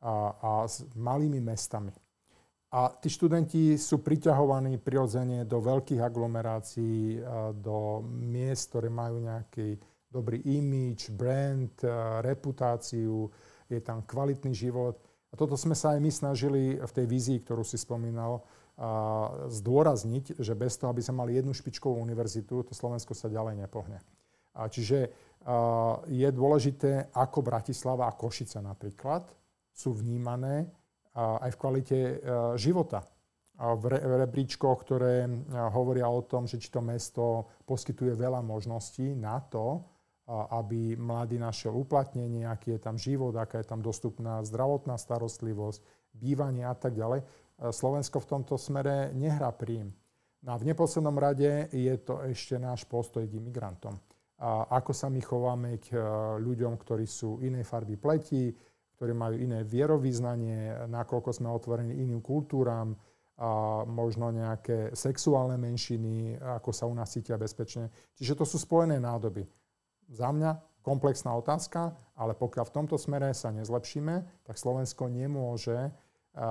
a, a s malými mestami. A tí študenti sú priťahovaní prirodzene do veľkých aglomerácií, do miest, ktoré majú nejaký dobrý image, brand, reputáciu, je tam kvalitný život. A toto sme sa aj my snažili v tej vízii, ktorú si spomínal, zdôrazniť, že bez toho, aby sme mali jednu špičkovú univerzitu, to Slovensko sa ďalej nepohne. Čiže je dôležité, ako Bratislava a Košice napríklad sú vnímané aj v kvalite života. V rebríčkoch, ktoré hovoria o tom, že či to mesto poskytuje veľa možností na to, aby mladý našiel uplatnenie, aký je tam život, aká je tam dostupná zdravotná starostlivosť, bývanie a tak ďalej. Slovensko v tomto smere nehrá príjm. No a v neposlednom rade je to ešte náš postoj k imigrantom. Ako sa my chováme k e, ľuďom, ktorí sú inej farby pleti, ktorí majú iné vierovýznanie, nakoľko sme otvorení iným kultúram, a možno nejaké sexuálne menšiny, ako sa u nás cítia bezpečne. Čiže to sú spojené nádoby. Za mňa komplexná otázka, ale pokiaľ v tomto smere sa nezlepšíme, tak Slovensko nemôže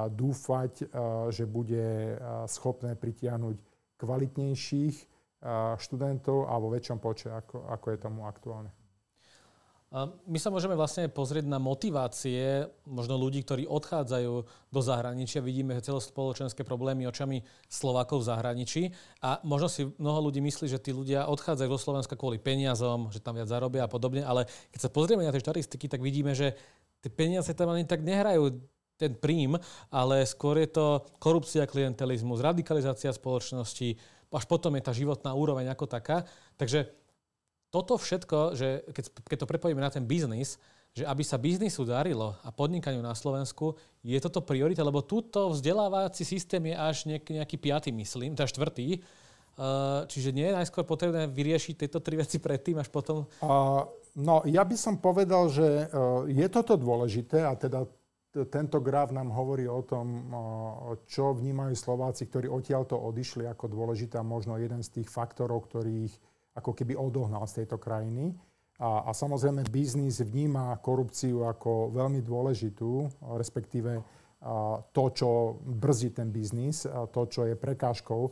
dúfať, že bude schopné pritiahnuť kvalitnejších študentov a vo väčšom počte, ako, ako je tomu aktuálne. My sa môžeme vlastne pozrieť na motivácie možno ľudí, ktorí odchádzajú do zahraničia. Vidíme celospoločenské problémy očami Slovákov v zahraničí a možno si mnoho ľudí myslí, že tí ľudia odchádzajú do Slovenska kvôli peniazom, že tam viac zarobia a podobne, ale keď sa pozrieme na tie štatistiky, tak vidíme, že tie peniaze tam ani tak nehrajú ten príjm, ale skôr je to korupcia, klientelizmus, radikalizácia spoločnosti, až potom je tá životná úroveň ako taká. Takže toto všetko, že keď, keď to prepojíme na ten biznis, že aby sa biznisu darilo a podnikaniu na Slovensku, je toto priorita, lebo túto vzdelávací systém je až nejaký, nejaký piatý, myslím, teda štvrtý. Uh, čiže nie je najskôr potrebné vyriešiť tieto tri veci predtým, až potom... Uh, no, ja by som povedal, že uh, je toto dôležité a teda tento graf nám hovorí o tom, čo vnímajú Slováci, ktorí odtiaľto odišli ako dôležitá, možno jeden z tých faktorov, ktorých ako keby odohnal z tejto krajiny. A, a samozrejme biznis vníma korupciu ako veľmi dôležitú, respektíve to, čo brzí ten biznis, to, čo je prekážkou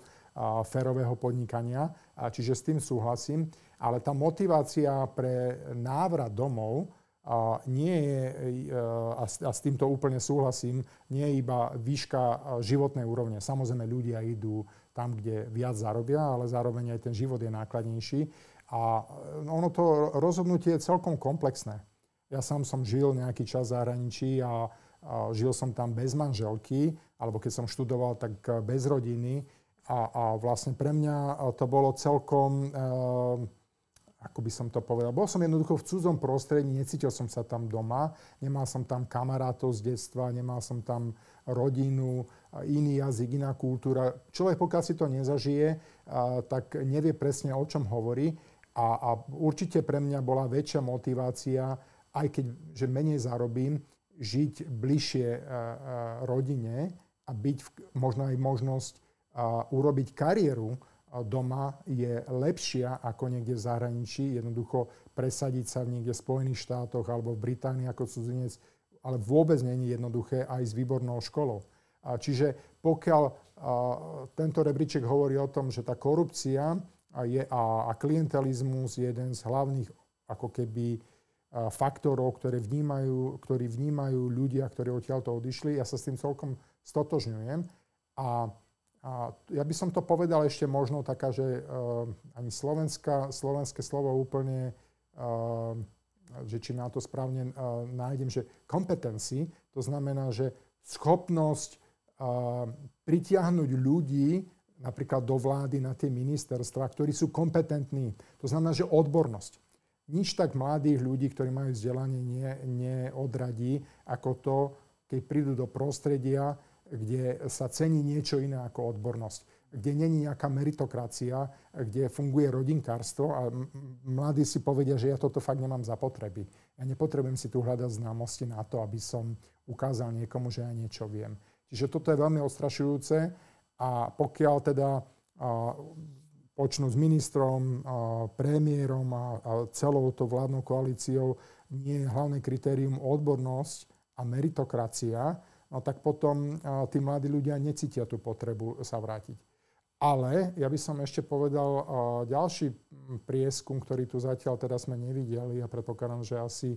férového podnikania. Čiže s tým súhlasím. Ale tá motivácia pre návrat domov a nie je, a s týmto úplne súhlasím, nie je iba výška životnej úrovne. Samozrejme, ľudia idú tam, kde viac zarobia, ale zároveň aj ten život je nákladnejší. A no, ono to rozhodnutie je celkom komplexné. Ja sám som žil nejaký čas v zahraničí a, a žil som tam bez manželky, alebo keď som študoval, tak bez rodiny. A, a vlastne pre mňa to bolo celkom, e, ako by som to povedal, bol som jednoducho v cudzom prostredí, necítil som sa tam doma, nemal som tam kamarátov z detstva, nemal som tam rodinu, iný jazyk, iná kultúra. Človek, pokiaľ si to nezažije, tak nevie presne, o čom hovorí. A, a určite pre mňa bola väčšia motivácia, aj keď že menej zarobím, žiť bližšie rodine a byť možno aj možnosť urobiť kariéru doma je lepšia ako niekde v zahraničí. Jednoducho presadiť sa v niekde v Spojených štátoch alebo v Británii ako cudzinec ale vôbec není jednoduché aj s výbornou školou. Čiže pokiaľ tento rebríček hovorí o tom, že tá korupcia je, a, a klientelizmus je jeden z hlavných ako keby faktorov, ktoré vnímajú, ktorí vnímajú ľudia, ktorí odtiaľto odišli, ja sa s tým celkom stotožňujem. A, a ja by som to povedal ešte možno taká, že uh, ani slovenská, slovenské slovo úplne uh, že či na to správne uh, nájdem, že kompetenci, to znamená, že schopnosť uh, pritiahnuť ľudí napríklad do vlády na tie ministerstva, ktorí sú kompetentní. To znamená, že odbornosť. Nič tak mladých ľudí, ktorí majú vzdelanie, nie, neodradí ako to, keď prídu do prostredia, kde sa cení niečo iné ako odbornosť kde není nejaká meritokracia, kde funguje rodinkárstvo a mladí si povedia, že ja toto fakt nemám za potreby. Ja nepotrebujem si tu hľadať známosti na to, aby som ukázal niekomu, že ja niečo viem. Čiže toto je veľmi ostrašujúce a pokiaľ teda počnú s ministrom, premiérom a, celou to vládnou koalíciou nie je hlavné kritérium odbornosť a meritokracia, no tak potom tí mladí ľudia necítia tú potrebu sa vrátiť. Ale ja by som ešte povedal ďalší prieskum, ktorý tu zatiaľ teda sme nevideli a predpokladám, že asi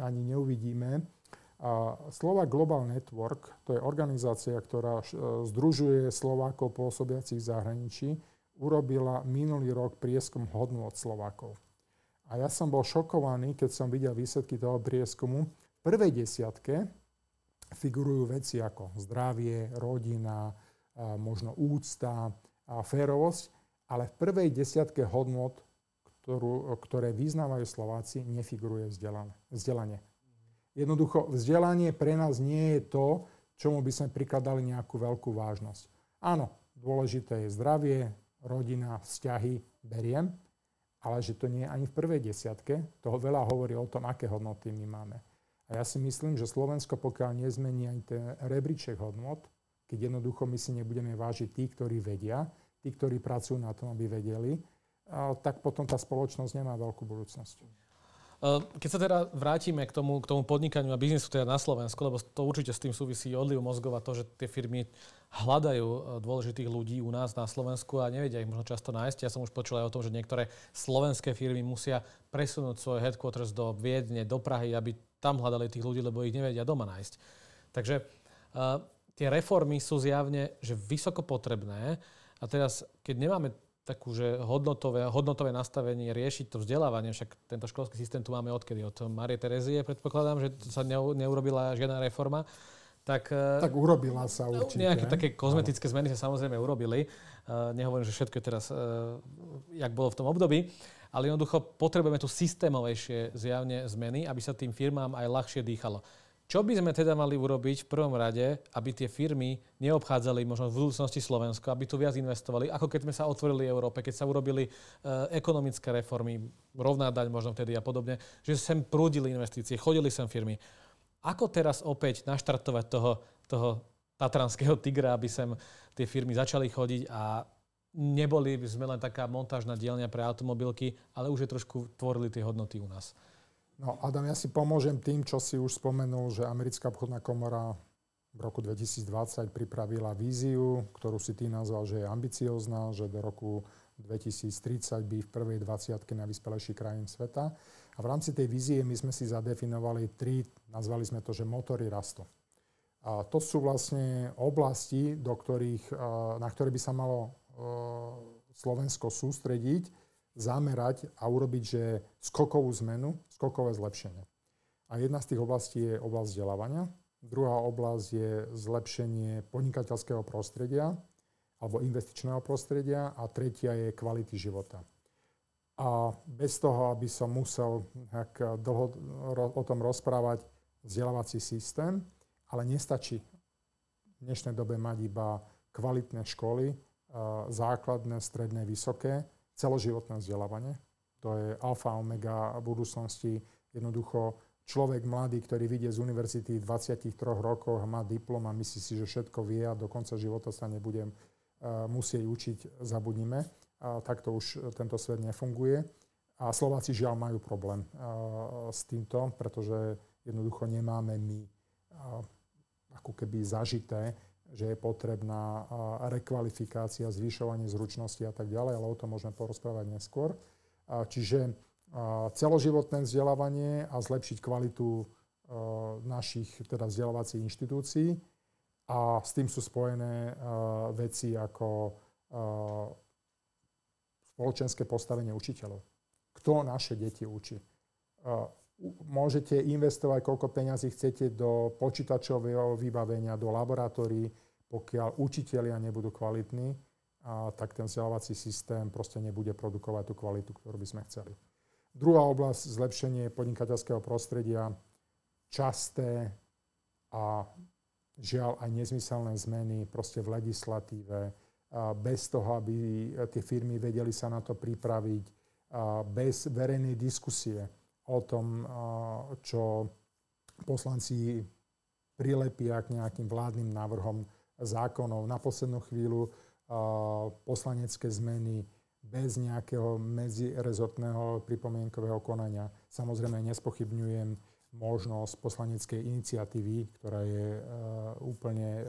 ani neuvidíme. A slova Global Network, to je organizácia, ktorá e, združuje Slovákov pôsobiacich v zahraničí, urobila minulý rok prieskum hodnú od Slovákov. A ja som bol šokovaný, keď som videl výsledky toho prieskumu. V prvej desiatke figurujú veci ako zdravie, rodina, možno úcta, a férovosť, ale v prvej desiatke hodnot, ktorú, ktoré vyznávajú Slováci, nefiguruje vzdelanie. Jednoducho, vzdelanie pre nás nie je to, čomu by sme prikladali nejakú veľkú vážnosť. Áno, dôležité je zdravie, rodina, vzťahy, beriem, ale že to nie je ani v prvej desiatke, toho veľa hovorí o tom, aké hodnoty my máme. A ja si myslím, že Slovensko, pokiaľ nezmení ani ten rebríček hodnot, keď jednoducho my si nebudeme vážiť tí, ktorí vedia, tí, ktorí pracujú na tom, aby vedeli, tak potom tá spoločnosť nemá veľkú budúcnosť. Keď sa teda vrátime k tomu, k tomu podnikaniu a biznisu teda na Slovensku, lebo to určite s tým súvisí odliv mozgov a to, že tie firmy hľadajú dôležitých ľudí u nás na Slovensku a nevedia ich možno často nájsť. Ja som už počul aj o tom, že niektoré slovenské firmy musia presunúť svoje headquarters do Viedne, do Prahy, aby tam hľadali tých ľudí, lebo ich nevedia doma nájsť. Takže uh, tie reformy sú zjavne že vysoko potrebné a teraz, keď nemáme takú, že hodnotové, hodnotové nastavenie riešiť to vzdelávanie, však tento školský systém tu máme odkedy? Od Marie Terezie predpokladám, že sa neurobila žiadna reforma. Tak, e, tak urobila sa určite. Nejaké také kozmetické zmeny sa samozrejme urobili. Uh, nehovorím, že všetko je teraz, jak bolo v tom období, ale jednoducho potrebujeme tu systémovejšie zjavne zmeny, aby sa tým firmám aj ľahšie dýchalo. Čo by sme teda mali urobiť v prvom rade, aby tie firmy neobchádzali možno v budúcnosti Slovensko, aby tu viac investovali, ako keď sme sa otvorili Európe, keď sa urobili uh, ekonomické reformy, rovná daň možno vtedy a podobne, že sem prúdili investície, chodili sem firmy. Ako teraz opäť naštartovať toho, toho tatranského tigra, aby sem tie firmy začali chodiť a neboli sme len taká montážna dielňa pre automobilky, ale už je trošku tvorili tie hodnoty u nás. No Adam, ja si pomôžem tým, čo si už spomenul, že Americká obchodná komora v roku 2020 pripravila víziu, ktorú si ty nazval, že je ambiciozná, že do roku 2030 by v prvej 20 na vyspelejších krajín sveta. A v rámci tej vízie my sme si zadefinovali tri, nazvali sme to, že motory rastu. A to sú vlastne oblasti, do ktorých, na ktoré by sa malo Slovensko sústrediť, zamerať a urobiť, že skokovú zmenu, skokové zlepšenie. A jedna z tých oblastí je oblasť vzdelávania, druhá oblasť je zlepšenie podnikateľského prostredia alebo investičného prostredia a tretia je kvality života. A bez toho, aby som musel dlho o tom rozprávať, vzdelávací systém, ale nestačí v dnešnej dobe mať iba kvalitné školy, základné, stredné, vysoké, celoživotné vzdelávanie. To je alfa omega budúcnosti. Jednoducho človek mladý, ktorý vyjde z univerzity v 23 rokoch a má diplom a myslí si, že všetko vie a do konca života sa nebudem uh, musieť učiť, zabudnime. Uh, takto už tento svet nefunguje. A Slováci žiaľ majú problém uh, s týmto, pretože jednoducho nemáme my ako keby zažité že je potrebná rekvalifikácia, zvyšovanie zručnosti a tak ďalej, ale o tom môžeme porozprávať neskôr. Čiže celoživotné vzdelávanie a zlepšiť kvalitu našich teda vzdelávacích inštitúcií a s tým sú spojené veci ako spoločenské postavenie učiteľov. Kto naše deti učí? Môžete investovať, koľko peňazí chcete do počítačového vybavenia, do laboratórií, pokiaľ učitelia nebudú kvalitní, a tak ten vzdelávací systém proste nebude produkovať tú kvalitu, ktorú by sme chceli. Druhá oblasť, zlepšenie podnikateľského prostredia, časté a žiaľ aj nezmyselné zmeny proste v legislatíve, bez toho, aby tie firmy vedeli sa na to pripraviť, bez verejnej diskusie o tom, čo poslanci prilepia k nejakým vládnym návrhom zákonov na poslednú chvíľu poslanecké zmeny bez nejakého medzirezortného pripomienkového konania. Samozrejme nespochybňujem možnosť poslaneckej iniciatívy, ktorá je uh, úplne uh,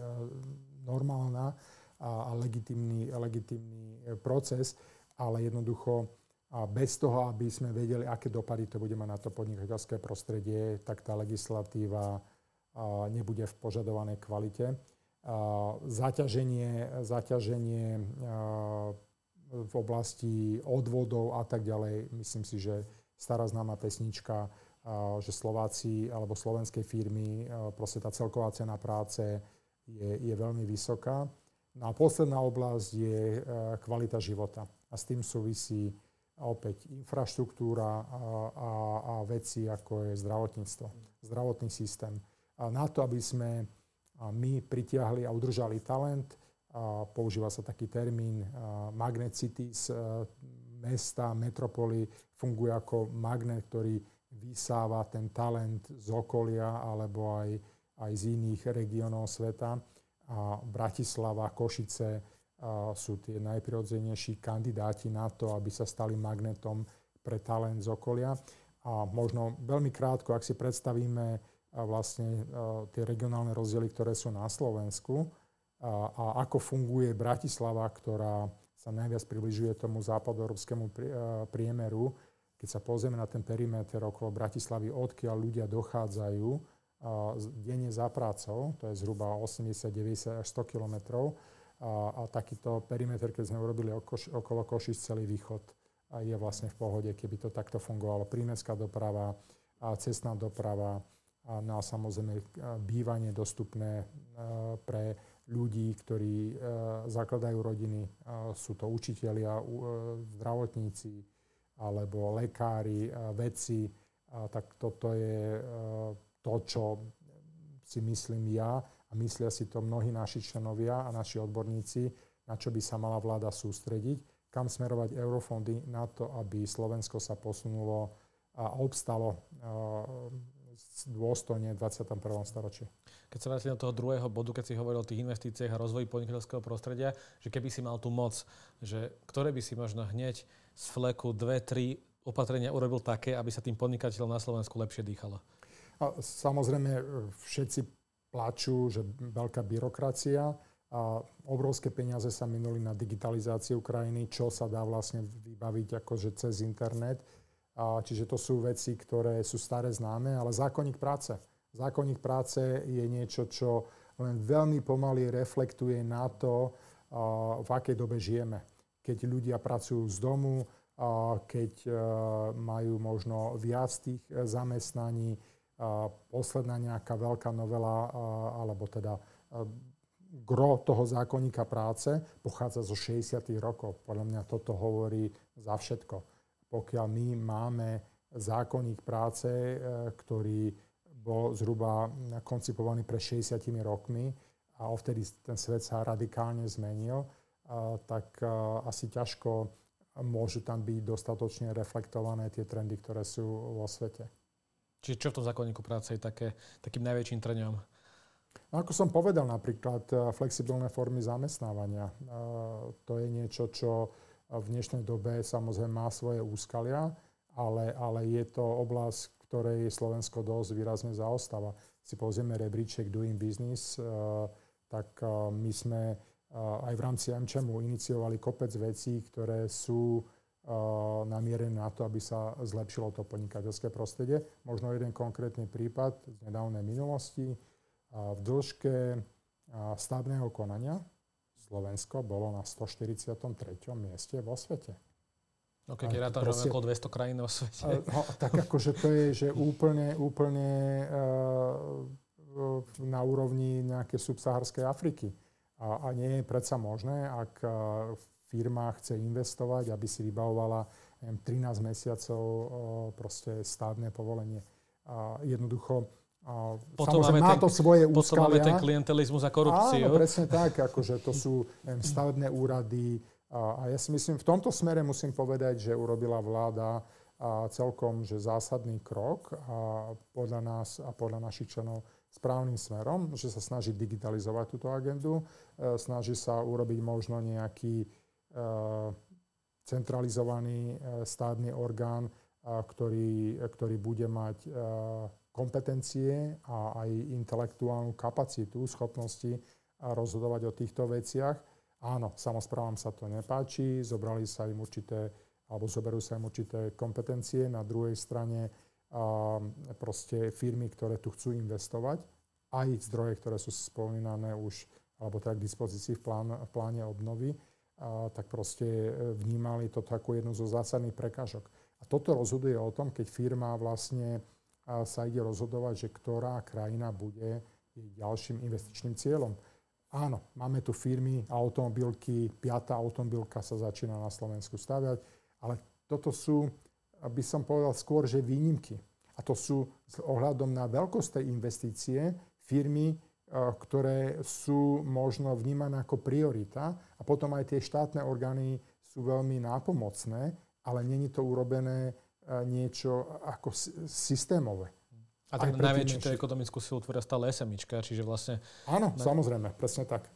normálna a, legitimný, legitimný proces, ale jednoducho a bez toho, aby sme vedeli, aké dopady to bude mať na to podnikateľské prostredie, tak tá legislatíva nebude v požadovanej kvalite. Zaťaženie, zaťaženie v oblasti odvodov a tak ďalej, myslím si, že stará známa pesnička, že Slováci alebo slovenské firmy, proste tá celková cena práce je, je veľmi vysoká. No a posledná oblasť je kvalita života. A s tým súvisí opäť infraštruktúra a, a, a veci, ako je zdravotníctvo, zdravotný systém. A na to, aby sme my pritiahli a udržali talent, používa sa taký termín magnet cities, mesta, metropoly funguje ako magnet, ktorý vysáva ten talent z okolia alebo aj, aj z iných regiónov sveta. A Bratislava, Košice sú tie najprirodzenejší kandidáti na to, aby sa stali magnetom pre talent z okolia. A možno veľmi krátko, ak si predstavíme vlastne tie regionálne rozdiely, ktoré sú na Slovensku, a, a ako funguje Bratislava, ktorá sa najviac približuje tomu západoeurópskemu priemeru. Keď sa pozrieme na ten perimeter okolo Bratislavy, odkiaľ ľudia dochádzajú denne za prácou, to je zhruba 80, 90 až 100 kilometrov, a, a takýto perimeter, keď sme urobili okolo Košic celý východ, a je vlastne v pohode, keby to takto fungovalo. Prímeská doprava, a cestná doprava, a na samozrejme bývanie dostupné pre ľudí, ktorí e, zakladajú rodiny. Sú to učitelia, e, zdravotníci alebo lekári, vedci. Tak toto je e, to, čo si myslím ja a myslia si to mnohí naši členovia a naši odborníci, na čo by sa mala vláda sústrediť, kam smerovať eurofondy na to, aby Slovensko sa posunulo a obstalo dôstojne v 21. storočí. Keď sa vrátili do toho druhého bodu, keď si hovoril o tých investíciách a rozvoji podnikateľského prostredia, že keby si mal tú moc, že ktoré by si možno hneď z fleku dve, tri opatrenia urobil také, aby sa tým podnikateľom na Slovensku lepšie dýchalo? A samozrejme všetci plačú, že veľká byrokracia a obrovské peniaze sa minuli na digitalizáciu krajiny, čo sa dá vlastne vybaviť akože cez internet čiže to sú veci, ktoré sú staré známe, ale zákonník práce. Zákonník práce je niečo, čo len veľmi pomaly reflektuje na to, v akej dobe žijeme. Keď ľudia pracujú z domu, keď e, majú možno viac tých e, zamestnaní, posledná nejaká veľká novela, alebo teda e, gro toho zákonníka práce pochádza zo 60. rokov. Podľa mňa toto hovorí za všetko pokiaľ my máme zákonník práce, e, ktorý bol zhruba koncipovaný pre 60 rokmi a ovtedy ten svet sa radikálne zmenil, e, tak e, asi ťažko môžu tam byť dostatočne reflektované tie trendy, ktoré sú vo svete. Čiže čo v tom zákonníku práce je také, takým najväčším trňom? No, ako som povedal, napríklad flexibilné formy zamestnávania. To je niečo, čo v dnešnej dobe samozrejme má svoje úskalia, ale, ale je to oblasť, ktorej Slovensko dosť výrazne zaostáva. Si pozrieme rebríček Doing Business, eh, tak eh, my sme eh, aj v rámci MČMu iniciovali kopec vecí, ktoré sú namierené na to, aby sa zlepšilo to podnikateľské prostredie. Možno jeden konkrétny prípad z nedávnej minulosti. V dĺžke stavného konania Slovensko bolo na 143. mieste vo svete. No keď je ráta, že okolo 200 krajín vo svete. No, tak akože to je, že úplne, úplne uh, na úrovni nejakej subsaharskej Afriky. A, a nie je predsa možné, ak uh, firma chce investovať, aby si vybavovala neviem, 13 mesiacov uh, proste stávne povolenie. A jednoducho potom máme má ten, to svoje úskalia. Potom máme ten klientelizmus a korupciu. Áno, presne tak, akože to sú neviem, stavebné úrady. A, a ja si myslím, v tomto smere musím povedať, že urobila vláda a celkom že zásadný krok a podľa nás a podľa našich členov správnym smerom, že sa snaží digitalizovať túto agendu, e, snaží sa urobiť možno nejaký e, centralizovaný e, státny orgán, ktorý, ktorý bude mať kompetencie a aj intelektuálnu kapacitu, schopnosti rozhodovať o týchto veciach. Áno, samozprávam sa to nepáči, zobrali sa im určité, alebo zoberú sa im určité kompetencie. Na druhej strane a, proste firmy, ktoré tu chcú investovať, aj zdroje, ktoré sú spomínané už, alebo teda k dispozícii v, plán, v pláne obnovy, a, tak proste vnímali to ako jednu zo zásadných prekážok. A toto rozhoduje o tom, keď firma vlastne sa ide rozhodovať, že ktorá krajina bude jej ďalším investičným cieľom. Áno, máme tu firmy, automobilky, piatá automobilka sa začína na Slovensku staviať, ale toto sú, by som povedal skôr, že výnimky. A to sú s ohľadom na veľkosť tej investície firmy, ktoré sú možno vnímané ako priorita a potom aj tie štátne orgány sú veľmi nápomocné, ale není to urobené niečo ako systémové. A tak najväčšiu ekonomickú silu tvoria stále SMIčka, čiže vlastne... Áno, na... samozrejme, presne tak.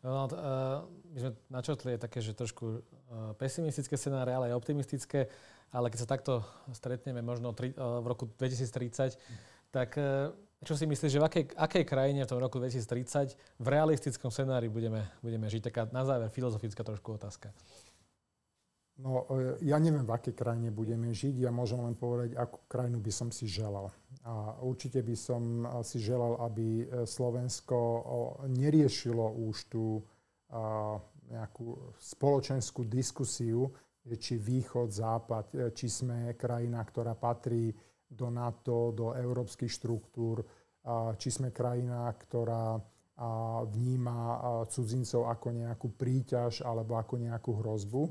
No, uh, my sme načotli také, že trošku uh, pesimistické scenáre, ale aj optimistické, ale keď sa takto stretneme možno tri, uh, v roku 2030, tak uh, čo si myslíš, že v akej, akej krajine v tom roku 2030 v realistickom scenári budeme, budeme žiť? Taká na záver filozofická trošku otázka. No, e, ja neviem, v akej krajine budeme žiť. Ja môžem len povedať, akú krajinu by som si želal. A určite by som si želal, aby e, Slovensko neriešilo už tú nejakú spoločenskú diskusiu, či východ, západ, e, či sme krajina, ktorá patrí do NATO, do európskych štruktúr, či sme krajina, ktorá vníma cudzincov ako nejakú príťaž alebo ako nejakú hrozbu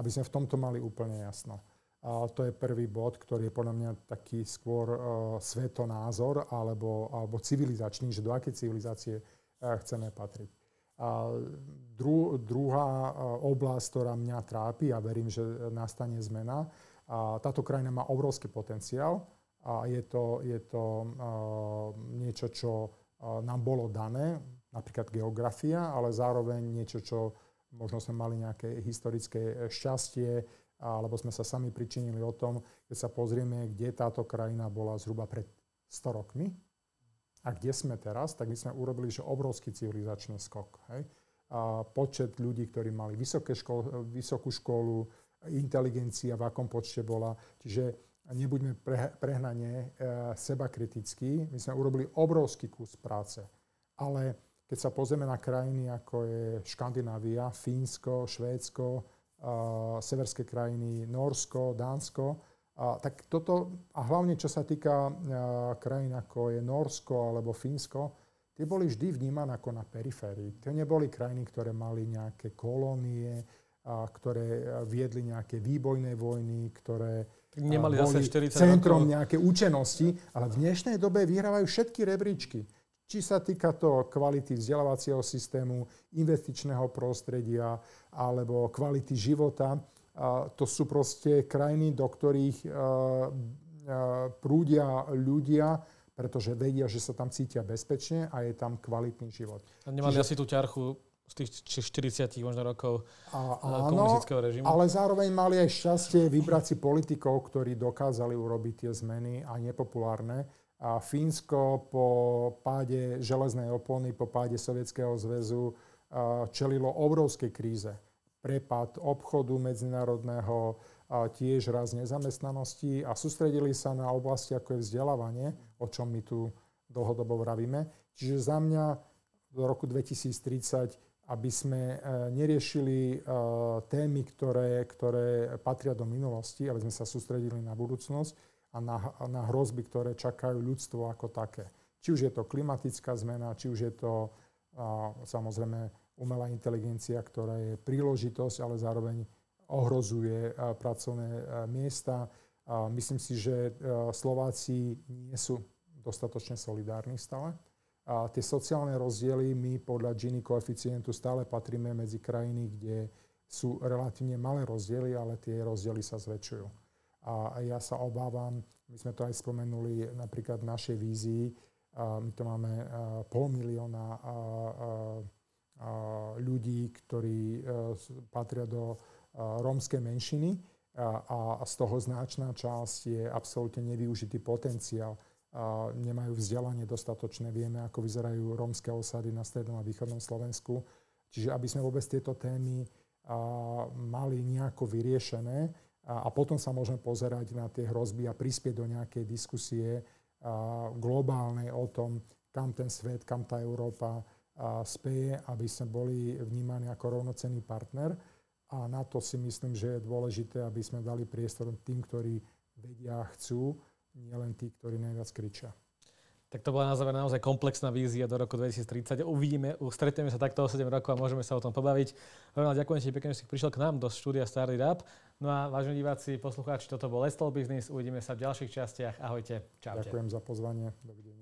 aby sme v tomto mali úplne jasno. A to je prvý bod, ktorý je podľa mňa taký skôr uh, svetonázor alebo, alebo civilizačný, že do akej civilizácie uh, chceme patriť. A dru, druhá uh, oblasť, ktorá mňa trápi a verím, že nastane zmena, a táto krajina má obrovský potenciál a je to, je to uh, niečo, čo uh, nám bolo dané, napríklad geografia, ale zároveň niečo, čo možno sme mali nejaké historické e, šťastie, alebo sme sa sami pričinili o tom, keď sa pozrieme, kde táto krajina bola zhruba pred 100 rokmi a kde sme teraz, tak my sme urobili že obrovský civilizačný skok. Hej? A počet ľudí, ktorí mali vysoké škol, vysokú školu, inteligencia v akom počte bola. Čiže nebuďme pre, prehnane e, seba kritickí. My sme urobili obrovský kus práce. Ale keď sa pozrieme na krajiny ako je Škandinávia, Fínsko, Švédsko, severské krajiny, Norsko, Dánsko, uh, tak toto, a hlavne čo sa týka uh, krajín ako je Norsko alebo Fínsko, tie boli vždy vnímané ako na periférii. To neboli krajiny, ktoré mali nejaké kolónie, a ktoré viedli nejaké výbojné vojny, ktoré Nemali boli zase 40 centrom rokov. nejaké účenosti, ale v dnešnej dobe vyhrávajú všetky rebríčky. Či sa týka to kvality vzdelávacieho systému, investičného prostredia alebo kvality života. To sú proste krajiny, do ktorých prúdia ľudia, pretože vedia, že sa tam cítia bezpečne a je tam kvalitný život. A nemali Čiže... asi tú ťarchu z tých 40 možno rokov a, áno, komunistického režimu. Ale zároveň mali aj šťastie vybrať si politikov, ktorí dokázali urobiť tie zmeny a nepopulárne a Fínsko po páde železnej opony, po páde Sovietskeho zväzu čelilo obrovskej kríze. Prepad obchodu medzinárodného, tiež raz nezamestnanosti a sústredili sa na oblasti ako je vzdelávanie, o čom my tu dlhodobo vravíme. Čiže za mňa do roku 2030 aby sme e, neriešili e, témy, ktoré, ktoré patria do minulosti, aby sme sa sústredili na budúcnosť, a na, na hrozby, ktoré čakajú ľudstvo ako také. Či už je to klimatická zmena, či už je to a, samozrejme umelá inteligencia, ktorá je príležitosť, ale zároveň ohrozuje a, pracovné a, miesta. A myslím si, že a, Slováci nie sú dostatočne solidárni stále. A tie sociálne rozdiely my podľa Gini koeficientu stále patríme medzi krajiny, kde sú relatívne malé rozdiely, ale tie rozdiely sa zväčšujú. A ja sa obávam, my sme to aj spomenuli napríklad v našej vízii, my to máme pol milióna ľudí, ktorí e, patria do rómskej menšiny a z toho značná časť je absolútne nevyužitý potenciál. Nemajú vzdelanie dostatočné. Vieme, ako vyzerajú rómske osady na strednom a východnom Slovensku. Čiže aby sme vôbec tieto témy mali nejako vyriešené, a, a potom sa môžeme pozerať na tie hrozby a prispieť do nejakej diskusie globálnej o tom, kam ten svet, kam tá Európa speje, aby sme boli vnímaní ako rovnocenný partner. A na to si myslím, že je dôležité, aby sme dali priestor tým, ktorí vedia a chcú, nielen tí, ktorí najviac kričia. Tak to bola na záver naozaj komplexná vízia do roku 2030. Uvidíme, stretneme sa takto o 7 rokov a môžeme sa o tom pobaviť. Ronald, ďakujem ti pekne, že si prišiel k nám do štúdia Starry Up. No a vážení diváci, poslucháči, toto bol Let's Business. Uvidíme sa v ďalších častiach. Ahojte. Čaute. Ďakujem za pozvanie. Dovidenia.